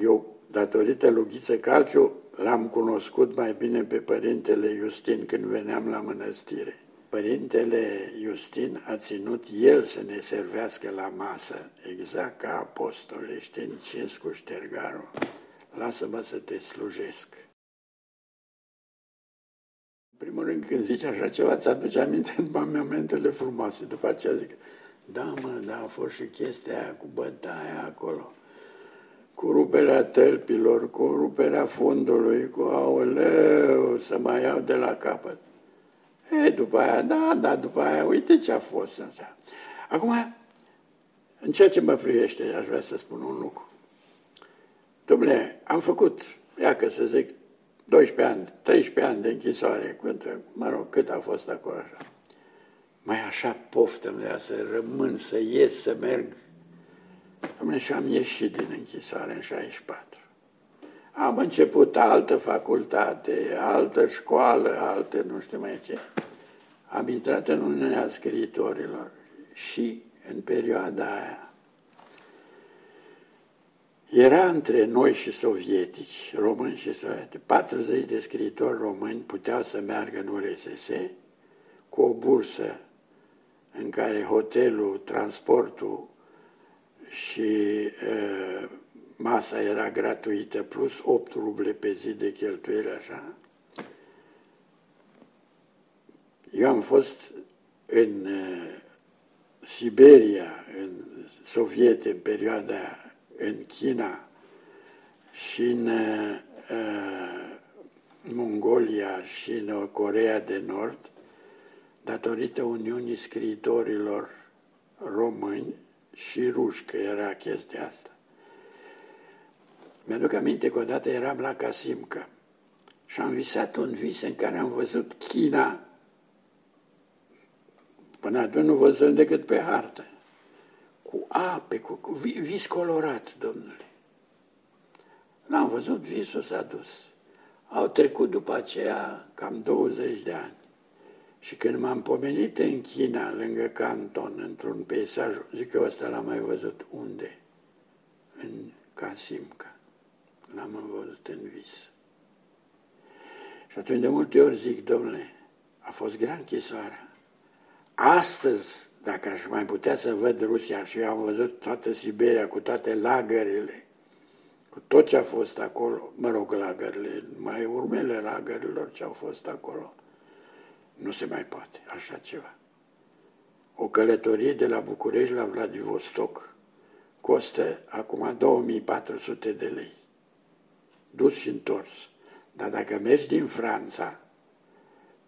Eu, datorită lui Ghiță Calciu, l-am cunoscut mai bine pe părintele Justin când veneam la mănăstire. Părintele Justin a ținut el să ne servească la masă, exact ca apostol Eștenicescu Ștergaru. Lasă-mă să te slujesc. În primul rând, când zici așa ceva, ți aduce aminte după momentele frumoase. După aceea zic, da, mă, da, a fost și chestia aia cu bătaia acolo, cu ruperea tălpilor, cu ruperea fundului, cu aoleu, să mai iau de la capăt. E, după aia, da, da, după aia, uite ce a fost. Așa. Acum, în ceea ce mă friește, aș vrea să spun un lucru. Dom'le, am făcut, ia că să zic, 12 ani, 13 ani de închisoare, cât, mă rog, cât a fost acolo așa. Mai așa poftă mea să rămân, să ies, să merg. Dom'le, și am ieșit din închisoare în 64. Am început altă facultate, altă școală, altă nu știu mai ce. Am intrat în Uniunea Scriitorilor și în perioada aia era între noi și sovietici, români și sovietici. 40 de scriitori români puteau să meargă în URSS cu o bursă în care hotelul, transportul și uh, masa era gratuită, plus 8 ruble pe zi de cheltuieli, așa. Eu am fost în uh, Siberia, în Soviete, în perioada în China și în uh, Mongolia și în Corea de Nord, datorită Uniunii Scriitorilor Români și ruși, că era chestia asta. Mi-aduc aminte că odată eram la Casimca și am visat un vis în care am văzut China. Până atunci nu văzut decât pe hartă. Cu ape, cu, cu vis colorat, domnule. L-am văzut, visul s-a dus. Au trecut după aceea cam 20 de ani. Și când m-am pomenit în China, lângă Canton, într-un peisaj, zic că ăsta l-am mai văzut unde? În Casimca l-am văzut în vis. Și atunci de multe ori zic, domnule, a fost grea închisoarea. Astăzi, dacă aș mai putea să văd Rusia și eu am văzut toată Siberia cu toate lagările, cu tot ce a fost acolo, mă rog, lagările, mai urmele lagărilor ce au fost acolo, nu se mai poate așa ceva. O călătorie de la București la Vladivostok costă acum 2400 de lei dus și întors. Dar dacă mergi din Franța,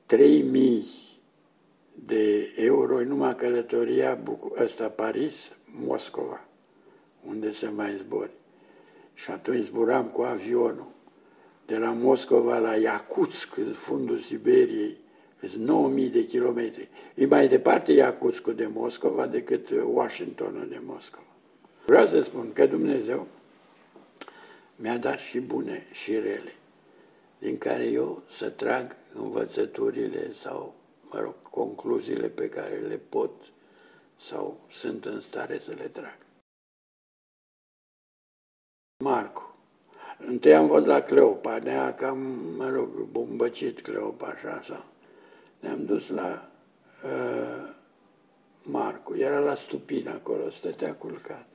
3000 de euro numai călătoria ăsta Paris, Moscova, unde se mai zbori. Și atunci zburam cu avionul de la Moscova la Iacutsk, în fundul Siberiei, sunt 9000 de kilometri. E mai departe Iacutskul de Moscova decât Washingtonul de Moscova. Vreau să spun că Dumnezeu mi-a dat și bune și rele, din care eu să trag învățăturile sau mă rog, concluziile pe care le pot sau sunt în stare să le trag. Marcu. Întâi am fost la Cleopa, ne-a cam, mă rog, bombăcit Cleopa așa sau. Ne-am dus la uh, Marcu, era la stupină acolo, stătea culcat.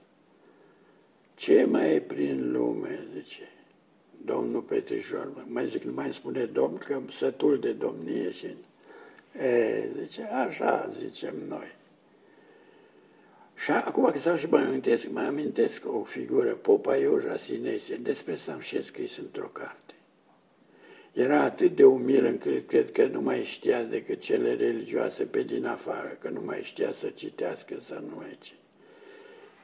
Ce mai e prin lume, zice domnul Petrișor, mai zic, nu mai spune domn, că sătul de domnie și... E, zice, așa zicem noi. Și acum că stau și mă amintesc, mă amintesc o figură, Popa Ioja Sinesie, despre să am și scris într-o carte. Era atât de umil încât cred că nu mai știa decât cele religioase pe din afară, că nu mai știa să citească, să nu mai ce.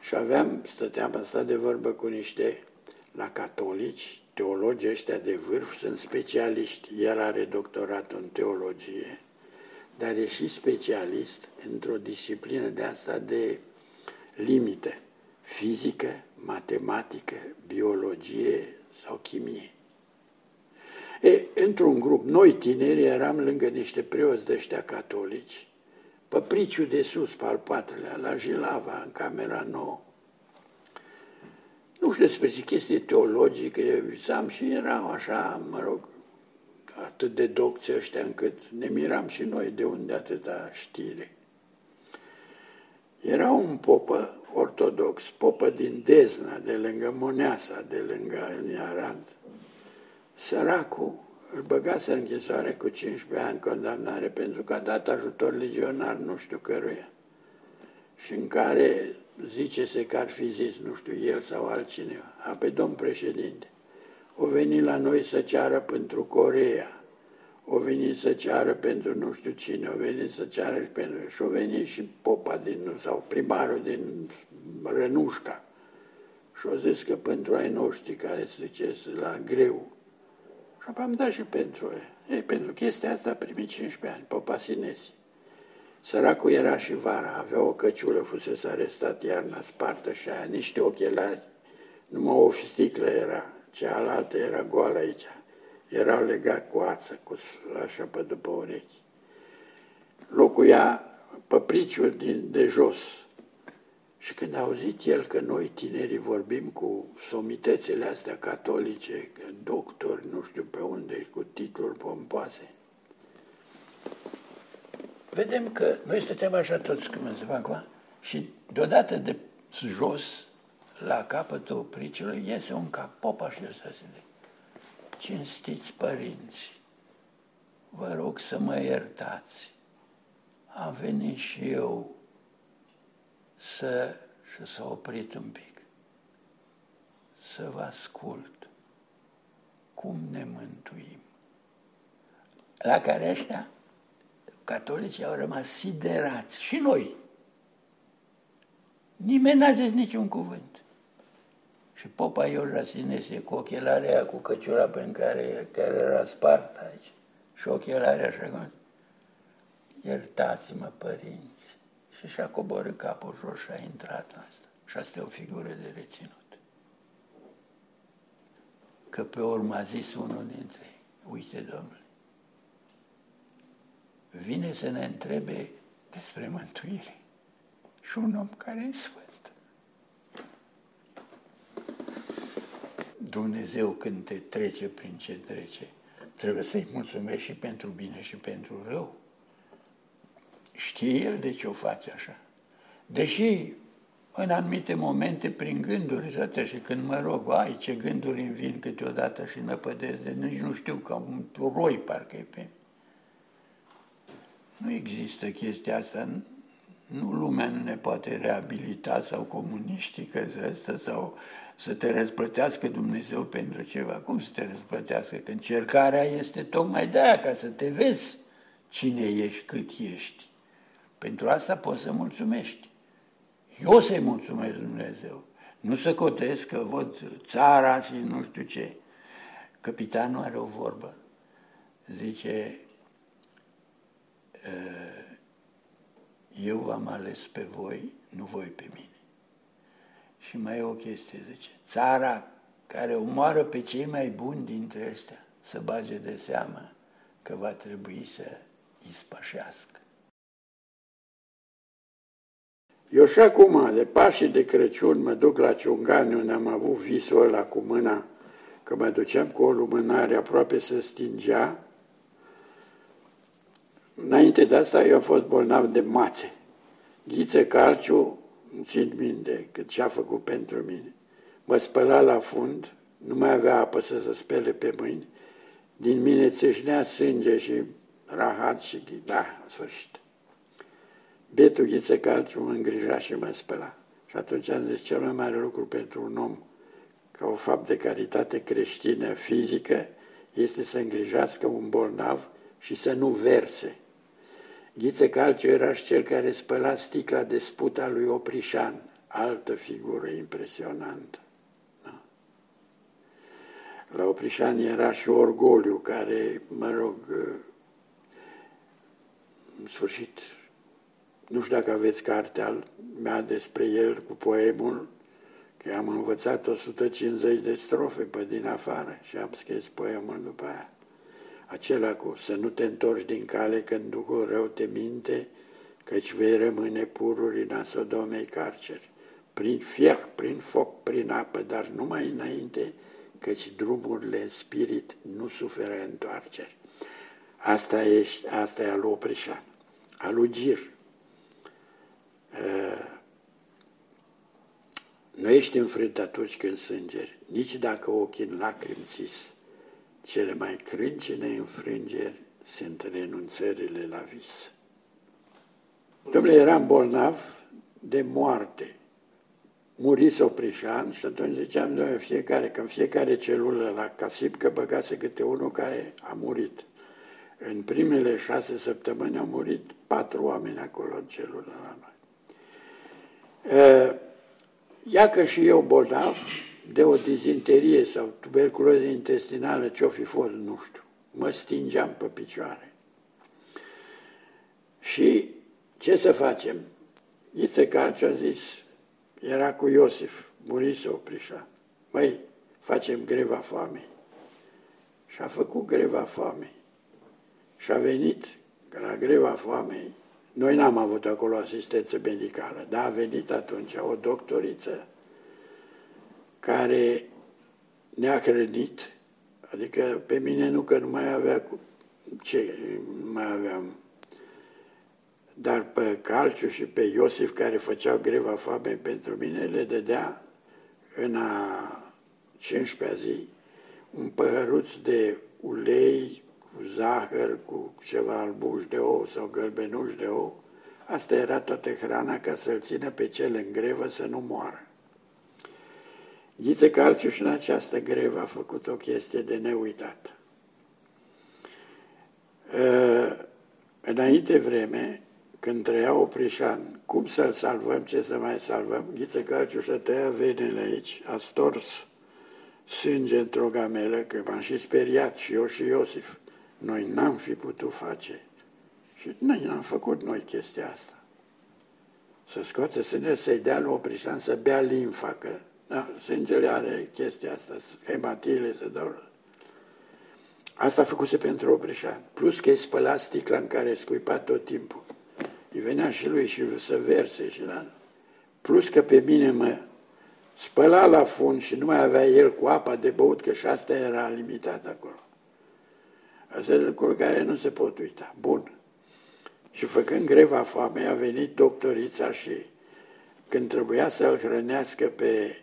Și aveam, stăteam asta de vorbă cu niște la catolici, teologii ăștia de vârf sunt specialiști. El are doctorat în teologie, dar e și specialist într-o disciplină de asta de limite, fizică, matematică, biologie sau chimie. E, într-un grup, noi tineri eram lângă niște preoți de ăștia catolici, pe Priciu de sus, pe al patrulea, la Jilava, în camera nouă. Nu știu despre ce chestie teologică, visam și erau așa, mă rog, atât de docți ăștia încât ne miram și noi de unde atâta știre. Era un popă ortodox, popă din Dezna, de lângă Moneasa, de lângă Arad. Săracul îl băgase în închisoare cu 15 ani condamnare pentru că a dat ajutor legionar nu știu căruia și în care zice-se că ar fi zis, nu știu, el sau altcineva, a, pe domn președinte, o venit la noi să ceară pentru Corea, o venit să ceară pentru nu știu cine, o venit să ceară și pentru... Și o venit și popa din, sau primarul din Rănușca. Și o zis că pentru ai noștri care se zice la greu. Și am dat și pentru ei. Ei, pentru chestia asta a primit 15 ani, popa Sinesi. Săracul era și vara, avea o căciulă, fusese arestat iarna spartă și aia, niște ochelari, numai o sticlă era, cealaltă era goală aici. Era legat cu ață, cu, așa pe după urechi. Locuia pe priciul din, de jos. Și când a auzit el că noi tinerii vorbim cu somitățile astea catolice, doctori, nu știu pe unde, cu titluri pompoase, vedem că noi stăteam așa toți când se acum și deodată de jos, la capătul priciului, iese un cap, popa și ăsta se Cinstiți părinți, vă rog să mă iertați. Am venit și eu să, și s-a oprit un pic, să vă ascult cum ne mântuim. La care ăștia catolicii au rămas siderați și noi. Nimeni n-a zis niciun cuvânt. Și popa Iorja Sinesie cu ochelarea, cu căciura prin care, care era spart aici și ochelarea așa cum Iertați-mă, părinți. Și și-a coborât capul jos și a intrat la asta. Și asta e o figură de reținut. Că pe urmă a zis unul dintre ei, uite, domnule, vine să ne întrebe despre mântuire. Și un om care e sfânt. Dumnezeu când te trece prin ce trece, trebuie să-i mulțumești și pentru bine și pentru rău. Știe El de ce o face așa. Deși în anumite momente, prin gânduri, toate, și când mă rog, ai ce gânduri îmi vin câteodată și năpădesc de nici nu știu, ca un roi parcă e pe nu există chestia asta. Nu lumea nu ne poate reabilita sau comunistică asta sau să te răsplătească Dumnezeu pentru ceva. Cum să te răsplătească? Că încercarea este tocmai de aia, ca să te vezi cine ești, cât ești. Pentru asta poți să mulțumești. Eu să-i mulțumesc Dumnezeu. Nu să cotesc că văd țara și nu știu ce. Capitanul are o vorbă. Zice, Eh, eu v-am ales pe voi, nu voi pe mine. Și mai e o chestie, zice, țara care omoară pe cei mai buni dintre ăștia să bage de seamă că va trebui să ispășească. Eu și acum, de Pașii de Crăciun, mă duc la Ciungani, unde am avut visul ăla cu mâna, că mă duceam cu o lumânare, aproape să stingea. Înainte de asta, eu am fost bolnav de mațe. Ghiță Calciu, nu țin minte cât ce-a făcut pentru mine. Mă spăla la fund, nu mai avea apă să se spele pe mâini, din mine țâșnea sânge și rahat și da, sfârșit. Betul Ghiță Calciu mă îngrija și mă spăla. Și atunci am zis, cel mai mare lucru pentru un om, ca o fapt de caritate creștină fizică, este să îngrijească un bolnav și să nu verse. Ghiță Calciu era și cel care spăla sticla de sputa lui Oprișan, altă figură impresionantă. Da. La Oprișan era și orgoliu care, mă rog, în sfârșit, nu știu dacă aveți cartea mea despre el cu poemul, că am învățat 150 de strofe pe din afară și am scris poemul după aia. Acela cu să nu te întorci din cale când Duhul rău te minte, căci vei rămâne pururi Sodomei carceri, prin fier, prin foc, prin apă, dar numai înainte, căci drumurile în spirit nu suferă întoarceri. Asta e, asta e al Oprișan, al lui Gir, Eh, nu ești înfrânt atunci când sângeri, nici dacă ochii în lacrimi țis. Cele mai crâncine înfrângeri sunt renunțările la vis. Domnule, eram bolnav de moarte. Murise Oprișan și atunci ziceam, domnule, fiecare, că în fiecare celulă la casip că băgase câte unul care a murit. În primele șase săptămâni au murit patru oameni acolo în celulă la noi. Ia că și eu bolnav de o dizinterie sau tuberculoză intestinală, ce-o fi fost, nu știu. Mă stingeam pe picioare. Și ce să facem? Ghiță Calciu a zis, era cu Iosif, murise Oprișa. Măi, facem greva foamei. Și a făcut greva foamei. Și a venit la greva foamei noi n-am avut acolo asistență medicală, dar a venit atunci o doctoriță care ne-a hrănit, adică pe mine nu că nu mai avea cu ce mai aveam, dar pe Calciu și pe Iosif care făceau greva foamei pentru mine le dădea în a 15-a zi un păhăruț de ulei cu zahăr, cu ceva albuș de ou sau gălbenuș de ou. Asta era toată hrana ca să-l țină pe cel în grevă să nu moară. Ghiță Calciuș și în această grevă a făcut o chestie de neuitat. Ă, înainte vreme, când trăia Oprișan, cum să-l salvăm, ce să mai salvăm? Ghiță Calciuș și-a tăiat venele aici, a stors sânge într-o gamelă, că m-am și speriat și eu și Iosif. Noi n-am fi putut face. Și noi n-am făcut noi chestia asta. Să scoate sângele, să-i dea lui Oprișan să bea limfa, că da, sângele are chestia asta, hematile să dau. Asta a făcuse pentru Oprișan. Plus că îi spăla sticla în care scuipa tot timpul. Îi venea și lui și să verse și la... Plus că pe mine mă spăla la fund și nu mai avea el cu apa de băut, că și asta era limitat acolo. Astea sunt lucruri care nu se pot uita. Bun. Și făcând greva foamei, a venit doctorița și când trebuia să-l hrănească pe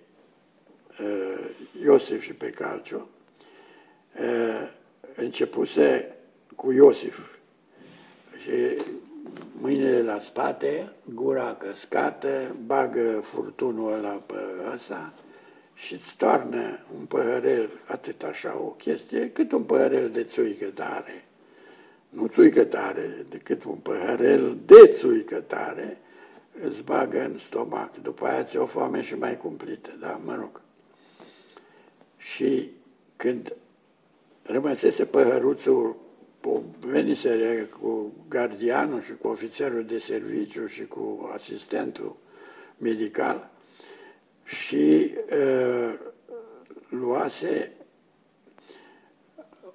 uh, Iosif și pe Calciu, uh, începuse cu Iosif și mâinile la spate, gura căscată, bagă furtunul ăla pe ăsta și îți toarnă un păhărel, atât așa, o chestie, cât un păhărel de țuică tare. Nu țuică tare, decât un păhărel de țuică tare, îți bagă în stomac. După aia ți o foame și mai cumplită, da, mă rog. Și când rămăsese păhăruțul, venise cu gardianul și cu ofițerul de serviciu și cu asistentul medical, și uh, luase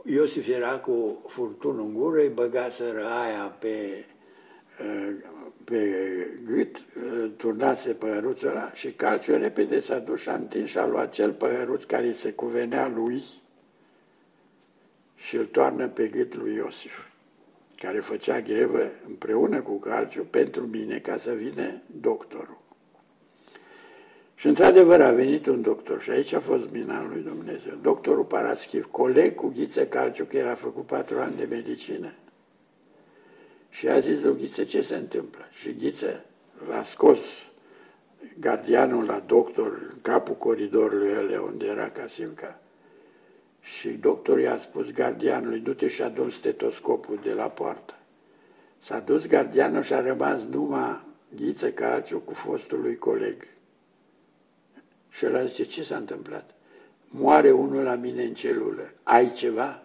Iosif era cu furtun în gură, îi băgaseră aia pe, pe gât, turnase păhăruțul ăla și calciul repede s-a dus și a întins și a luat cel păhăruț care se cuvenea lui și îl toarnă pe gât lui Iosif, care făcea grevă împreună cu calciu pentru mine ca să vină doctorul. Și într-adevăr a venit un doctor și aici a fost mina lui Dumnezeu. Doctorul Paraschiv, coleg cu Ghiță Calciu, că el a făcut patru ani de medicină. Și a zis lui Ghiță ce se întâmplă. Și Ghiță l-a scos gardianul la doctor în capul coridorului ele unde era Casimca. Și doctorul i-a spus gardianului, du-te și adun stetoscopul de la poartă. S-a dus gardianul și a rămas numai Ghiță Calciu cu fostul lui coleg. Și el zice, ce s-a întâmplat? Moare unul la mine în celulă, ai ceva?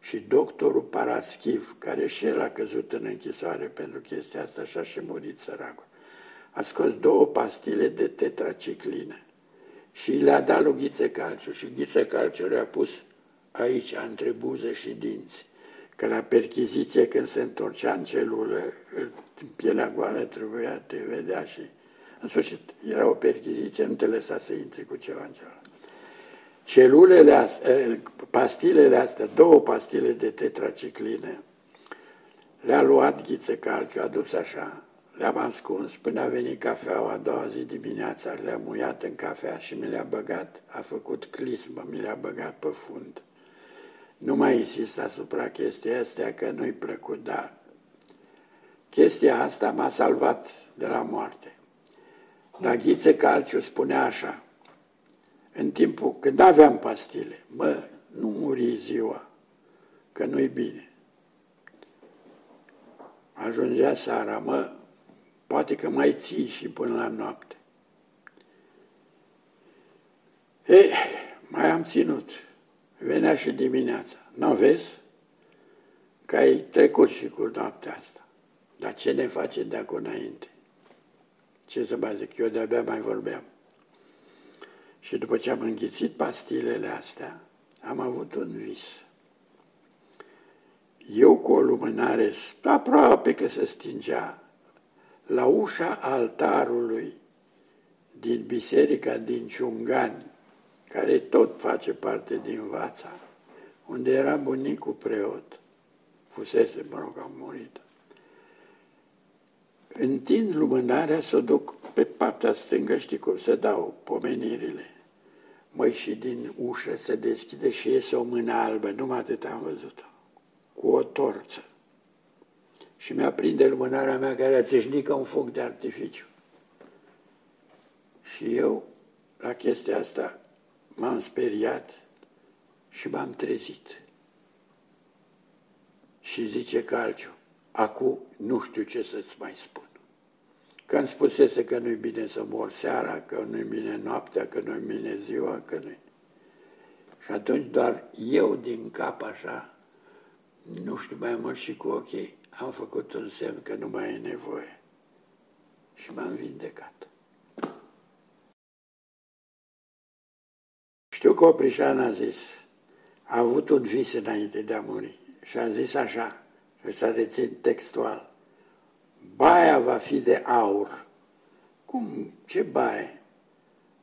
Și doctorul Paraschiv, care și el a căzut în închisoare pentru chestia asta și a și murit săracul, a scos două pastile de tetraciclină și le-a dat lui Ghiță Calciu și Ghiță Calciu le-a pus aici, între buze și dinți. Că la perchiziție, când se întorcea în celulă, în pielea goală trebuia, te vedea și în sfârșit, era o perchiziție, nu te lăsa să intri cu ceva în celălalt. Celulele astea, eh, pastilele astea, două pastile de tetracicline, le-a luat ghiță calciu, a dus așa, le-am ascuns până a venit cafeaua a doua zi dimineața, le-a muiat în cafea și mi le-a băgat, a făcut clismă, mi le-a băgat pe fund. Nu mai insist asupra chestia astea că nu-i plăcut, dar chestia asta m-a salvat de la moarte. Dar Ghiță Calciu spunea așa, în timpul când aveam pastile, mă, nu muri ziua, că nu-i bine. Ajungea seara, mă, poate că mai ții și până la noapte. Ei, mai am ținut. Venea și dimineața. Nu vezi? Că ai trecut și cu noaptea asta. Dar ce ne face de acum înainte? Ce să mai zic, eu de-abia mai vorbeam. Și după ce am înghițit pastilele astea, am avut un vis. Eu cu o lumânare aproape că se stingea la ușa altarului din biserica din Ciungani, care tot face parte din Vața, unde era bunicul preot, fusese, mă rog, am murit întind lumânarea să o duc pe partea stângă, știi cum se dau pomenirile. Măi, și din ușă se deschide și iese o mână albă, numai atât am văzut-o, cu o torță. Și mi-a prinde lumânarea mea care a țâșnit ca un foc de artificiu. Și eu, la chestia asta, m-am speriat și m-am trezit. Și zice Calciu, acum nu știu ce să-ți mai spun. Că îmi spusese că nu-i bine să mor seara, că nu-i bine noaptea, că nu-i bine ziua, că nu Și atunci doar eu din cap așa, nu știu mai mult și cu ochii, am făcut un semn că nu mai e nevoie. Și m-am vindecat. Știu că Oprișan a zis, a avut un vis înainte de a muri și a zis așa, și să rețin textual, baia va fi de aur. Cum? Ce baie?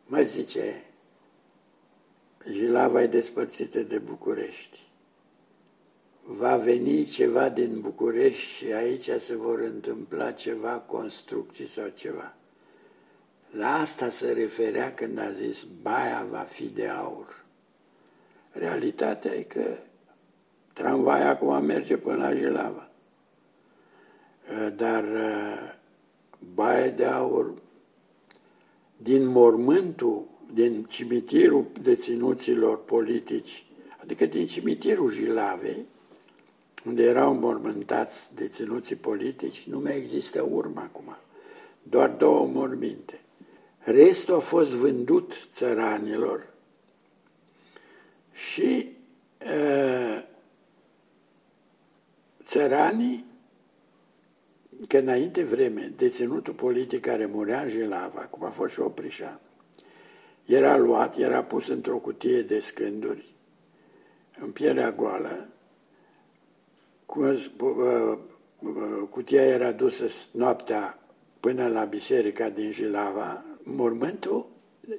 Mă zice, Jilava e despărțită de București. Va veni ceva din București și aici se vor întâmpla ceva, construcții sau ceva. La asta se referea când a zis baia va fi de aur. Realitatea e că tramvaia acum merge până la Jilava. Eh, dar eh, baie de aur din mormântul, din cimitirul deținuților politici, adică din cimitirul Jilavei, unde erau mormântați deținuții politici, nu mai există urmă acum. Doar două morminte. Restul a fost vândut țăranilor și uh, țăranii că înainte vreme, deținutul politic care murea în Jilava, cum a fost și Oprișan, era luat, era pus într-o cutie de scânduri, în pielea goală, cu, uh, cutia era dusă noaptea până la biserica din Jilava, mormântul,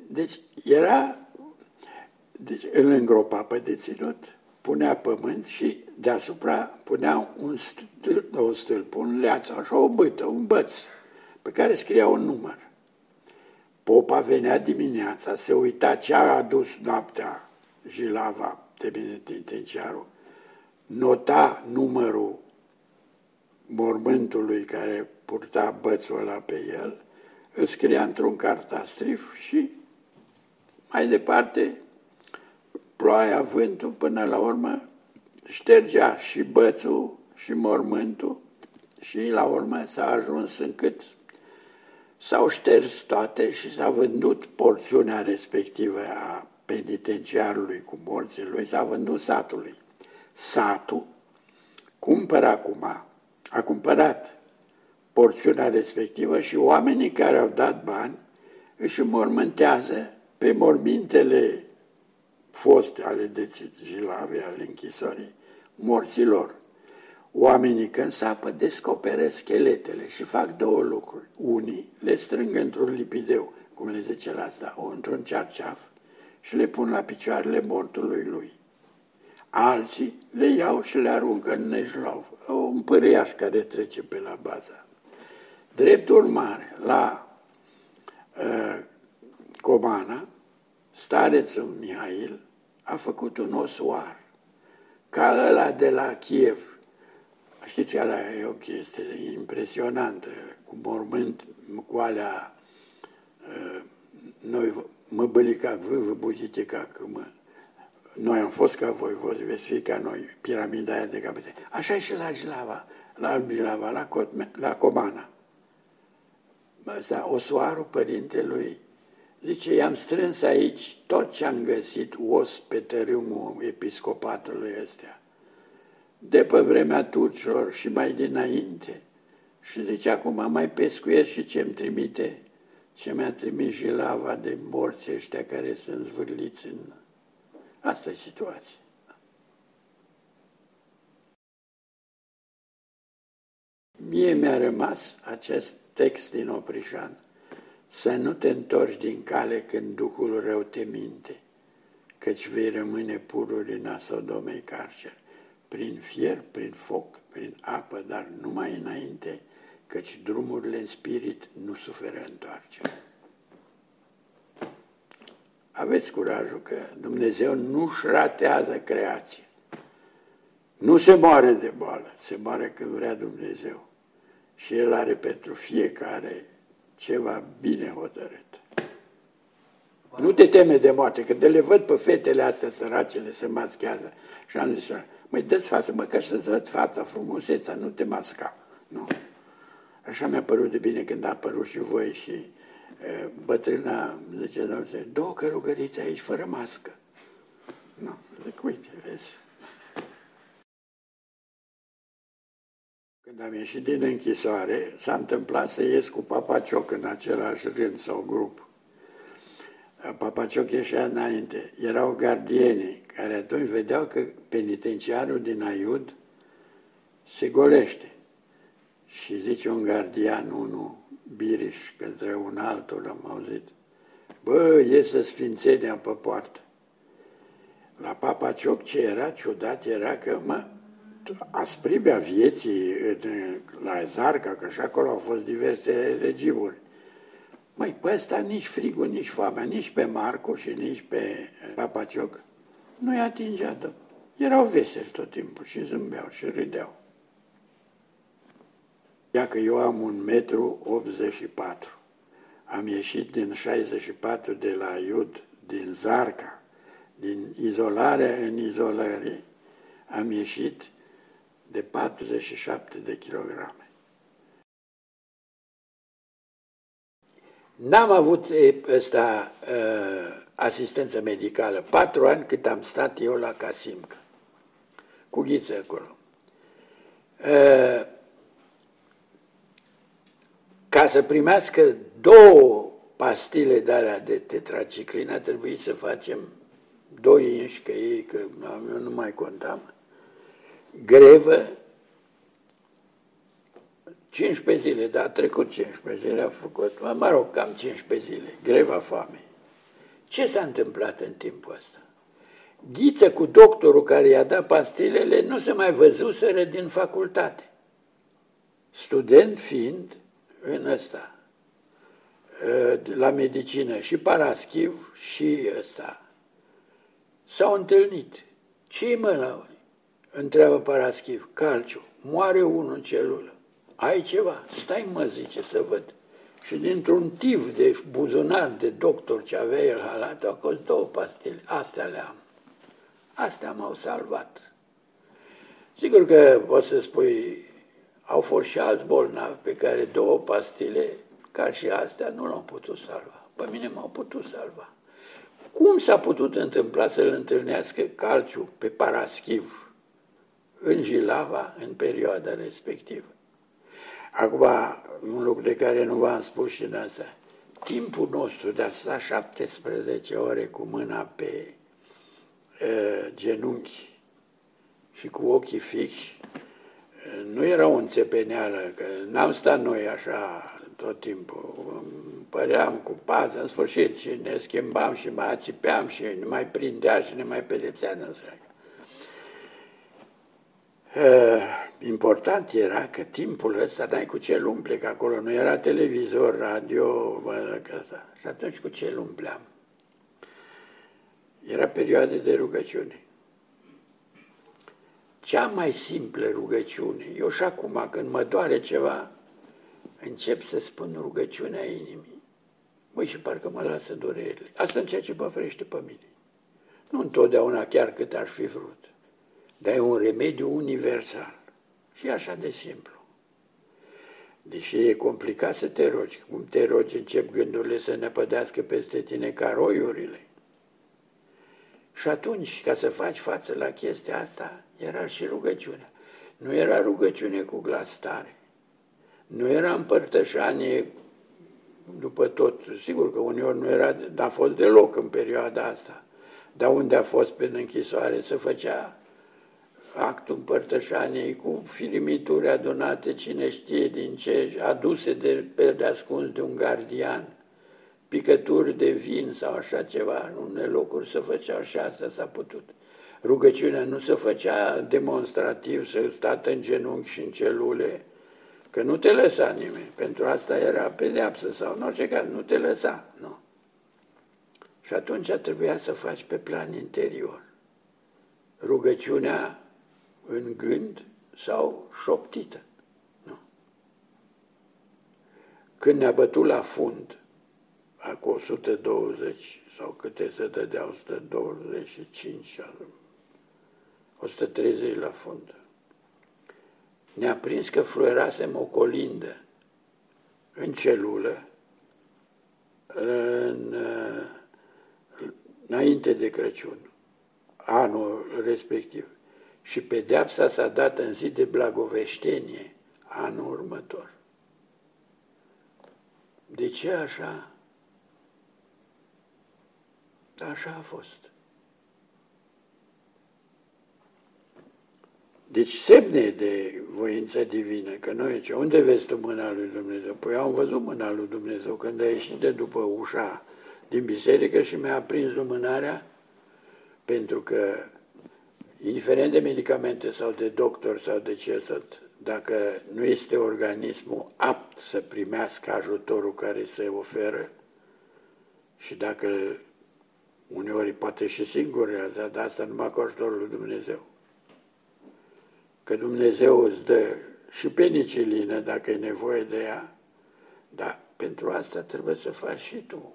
deci era, deci îl îngropa pe deținut, punea pământ și deasupra punea un stâlp, o stâlp, un leaț, așa o bâtă, un băț, pe care scria un număr. Popa venea dimineața, se uita ce a adus noaptea Jilava, penitenciarul, nota numărul mormântului care purta bățul ăla pe el, îl scria într-un cartastrif și mai departe ploaia, vântul, până la urmă ștergea și bățul și mormântul și la urmă s-a ajuns încât s-au șters toate și s-a vândut porțiunea respectivă a penitenciarului cu morții lui, s-a vândut satului. Satul cumpără acum, a cumpărat porțiunea respectivă și oamenii care au dat bani își înmormântează pe mormintele foste ale dețigilave, ale închisorii, morților. Oamenii când sapă descoperă scheletele și fac două lucruri. Unii le strâng într-un lipideu, cum le zice la asta, într-un cearceaf, și le pun la picioarele mortului lui. Alții le iau și le aruncă în nejlov, un păriaș care trece pe la baza. Drept urmare, la uh, Comana, starețul Mihail a făcut un osoar, ca ăla de la Kiev. Știți, ăla e o chestie impresionantă, cu mormânt, cu alea, uh, noi, mă bălica, vă, vă budite ca că mă, noi am fost ca voi, voi veți fi ca noi, piramida aia de capete. Așa e și la Jilava, la Jilava, la, la Comana. Ăsta, osoarul părintelui Zice, i-am strâns aici tot ce am găsit os pe tărâmul episcopatului ăstea, de pe vremea turcilor și mai dinainte. Și zice, acum mai pescuiesc și ce-mi trimite, ce mi-a trimis și lava de morți ăștia care sunt zvârliți în... Asta e situația. Mie mi-a rămas acest text din Oprișan să nu te întorci din cale când Duhul rău te minte, căci vei rămâne pururi în Sodomei carcer, prin fier, prin foc, prin apă, dar numai înainte, căci drumurile în spirit nu suferă întoarcere. Aveți curajul că Dumnezeu nu-și ratează creația. Nu se moare de boală, se moare când vrea Dumnezeu. Și El are pentru fiecare ceva bine hotărât. Nu te teme de moarte, că de le văd pe fetele astea săracele se maschează. Și am zis, măi, dă-ți față, măcar să-ți văd fața, frumusețea, nu te masca. Nu. Așa mi-a părut de bine când a apărut și voi și e, bătrâna, zice, domnule, două călugăriți aici fără mască. Nu, zic, uite, vezi, Când am ieșit din închisoare, s-a întâmplat să ies cu Papacioc în același rând sau grup. Papacioc ieșea înainte. Erau gardieni care atunci vedeau că penitenciarul din Aiud se golește. Și zice un gardian, unul, Biriș, către un altul, am auzit, bă, iese sfințenia pe poartă. La Papacioc ce era ciudat era că, mă, asprimea vieții în, la Zarca, că și acolo au fost diverse regimuri. Măi, pe ăsta nici frigul, nici foamea, nici pe Marco și nici pe Papacioc nu-i atingea de. Erau veseli tot timpul și zâmbeau și râdeau. Ia că eu am un metru 84. Am ieșit din 64 de la Iud, din Zarca, din izolare în izolare. Am ieșit de 47 de kilograme. N-am avut ăsta uh, asistență medicală. Patru ani cât am stat eu la Casimca. Cu ghiță acolo. Uh, ca să primească două pastile de alea de tetraciclină, trebuie să facem doi inși, că ei, că eu nu mai contam, grevă 15 zile, dar a trecut 15 zile, a făcut, mă rog, cam 15 zile, greva foamei. Ce s-a întâmplat în timpul ăsta? Ghiță cu doctorul care i-a dat pastilele nu se mai văzuseră din facultate. Student fiind în ăsta, ă, la medicină, și Paraschiv și ăsta, s-au întâlnit. ce mă la Întreabă Paraschiv. Calciu. Moare unul în celulă. Ai ceva? Stai mă, zice, să văd. Și dintr-un tiv de buzunar de doctor ce avea el halat, au fost două pastile. Astea le am. Astea m-au salvat. Sigur că poți să spui, au fost și alți bolnavi pe care două pastile, ca și astea, nu l-au putut salva. Pe mine m-au putut salva. Cum s-a putut întâmpla să-l întâlnească calciu pe paraschiv în Jilava în perioada respectivă? Acum, un lucru de care nu v-am spus și în asta, timpul nostru de a sta 17 ore cu mâna pe uh, genunchi și cu ochii fixi, uh, nu era o înțepeneală, că n-am stat noi așa tot timpul. Păream cu pază în sfârșit și ne schimbam și mai ațipeam și ne mai prindea și ne mai pedepsea în Uh, important era că timpul ăsta n-ai cu ce umple, că acolo nu era televizor, radio, bă, că Și atunci cu ce umpleam? Era perioade de rugăciune. Cea mai simplă rugăciune, eu și acum când mă doare ceva, încep să spun rugăciunea inimii. Măi, și parcă mă lasă durerile. Asta în ceea ce mă frește pe mine. Nu întotdeauna chiar cât aș fi vrut, dar e un remediu universal. Și așa de simplu. Deși e complicat să te rogi, cum te rogi, încep gândurile să ne pădească peste tine ca roiurile. Și atunci, ca să faci față la chestia asta, era și rugăciunea. Nu era rugăciune cu glas tare. Nu era împărtășanie după tot. Sigur că uneori nu era, n-a fost deloc în perioada asta. Dar unde a fost pe închisoare se făcea actul împărtășaniei cu filimituri adunate, cine știe din ce, aduse de, pe de ascuns de un gardian, picături de vin sau așa ceva, în unele locuri se făceau și asta s-a putut. Rugăciunea nu se făcea demonstrativ, să stat în genunchi și în celule, că nu te lăsa nimeni. Pentru asta era pedeapsă sau în orice caz nu te lăsa. Nu. Și atunci trebuia să faci pe plan interior. Rugăciunea în gând sau șoptită. Nu. Când ne-a bătut la fund, cu 120 sau câte se dădea, 125, 130 la fund, ne-a prins că fluierasem o colindă în celulă, în, înainte de Crăciun, anul respectiv și pedeapsa s-a dat în zi de blagoveștenie anul următor. De ce așa? Așa a fost. Deci semne de voință divină, că noi ce, unde vezi tu mâna lui Dumnezeu? Păi am văzut mâna lui Dumnezeu când a ieșit de după ușa din biserică și mi-a prins lumânarea pentru că indiferent de medicamente sau de doctor sau de ce sunt, dacă nu este organismul apt să primească ajutorul care se oferă și dacă uneori poate și singur dar asta numai cu ajutorul lui Dumnezeu. Că Dumnezeu îți dă și penicilină dacă e nevoie de ea, dar pentru asta trebuie să faci și tu,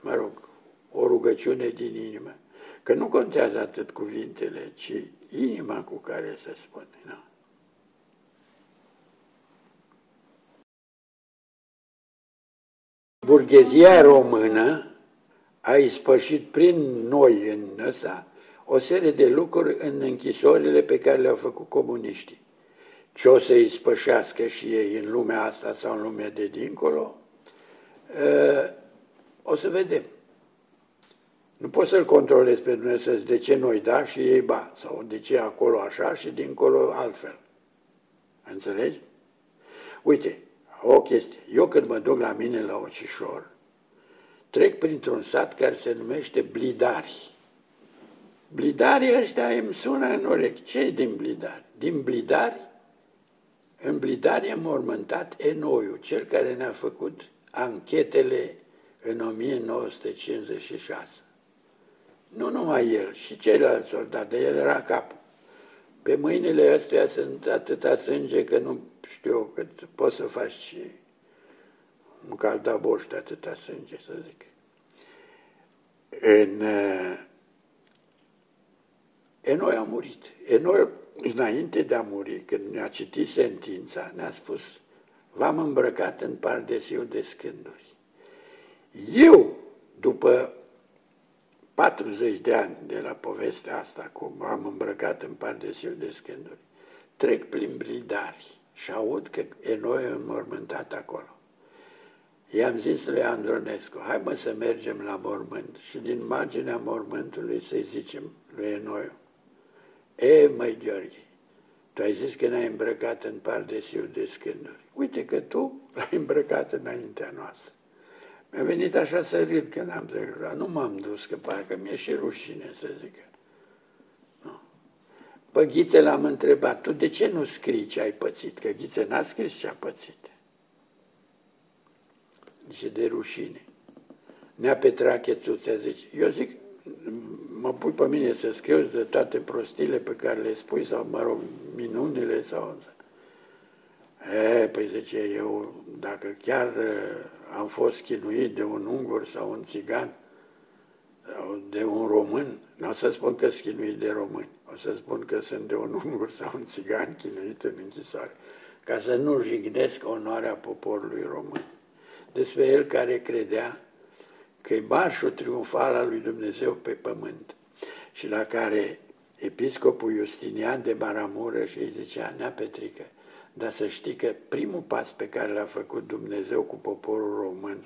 mă rog, o rugăciune din inimă. Că nu contează atât cuvintele, ci inima cu care se spune. Nu? Burghezia română a ispășit prin noi în ăsta o serie de lucruri în închisorile pe care le-au făcut comuniștii. Ce o să ispășească și ei în lumea asta sau în lumea de dincolo, ă, o să vedem. Nu poți să-L controlezi pe Dumnezeu de ce noi da și ei ba, sau de ce acolo așa și dincolo altfel. Înțelegi? Uite, o chestie. Eu când mă duc la mine la Ocișor, trec printr-un sat care se numește Blidari. Blidarii ăștia îmi sună în urechi. ce e din Blidari? Din Blidari? În Blidari e mormântat Enoiu, cel care ne-a făcut anchetele în 1956. Nu numai el, și ceilalți soldate, el era capul. Pe mâinile astea sunt atâta sânge că nu știu cât poți să faci și un caldaboș de atâta sânge, să zic. În, uh, Enoi a murit. Enoi, înainte de a muri, când ne-a citit sentința, ne-a spus, v-am îmbrăcat în pardesiu de scânduri. Eu, după 40 de ani de la povestea asta, cum am îmbrăcat în pardesiu de scânduri, trec prin blidari și aud că Enoi e înmormântat acolo. I-am zis lui Andronescu, hai mă să mergem la mormânt și din marginea mormântului să-i zicem lui Enoi, E, măi Gheorghe, tu ai zis că ne-ai îmbrăcat în pardesiu de scânduri. Uite că tu l-ai îmbrăcat înaintea noastră. Mi-a venit așa să râd când am trecut. Nu m-am dus, că parcă mi-e și rușine să zic. Nu. Pe Ghiță l-am întrebat, tu de ce nu scrii ce ai pățit? Că Ghiță n-a scris ce a pățit. Zice, de rușine. Nea Petrache Țuțea zice, eu zic, mă pui pe mine să scriu de toate prostile pe care le spui, sau, mă rog, minunile, sau... E, păi zice, eu, dacă chiar am fost chinuit de un ungur sau un țigan sau de un român, nu o să spun că sunt chinuit de români, o să spun că sunt de un ungur sau un țigan chinuit în închisoare, ca să nu jignesc onoarea poporului român. Despre el care credea că e marșul triumfal al lui Dumnezeu pe pământ și la care episcopul Justinian de Maramură și îi zicea, Nea Petrică, dar să știi că primul pas pe care l-a făcut Dumnezeu cu poporul român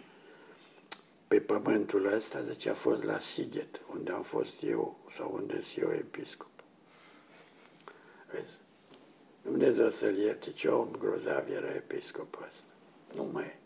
pe pământul ăsta, deci a fost la Sighet, unde am fost eu sau unde sunt eu episcop. Vezi? Dumnezeu să-l ierte, ce om grozav era episcopul ăsta. Nu mai e.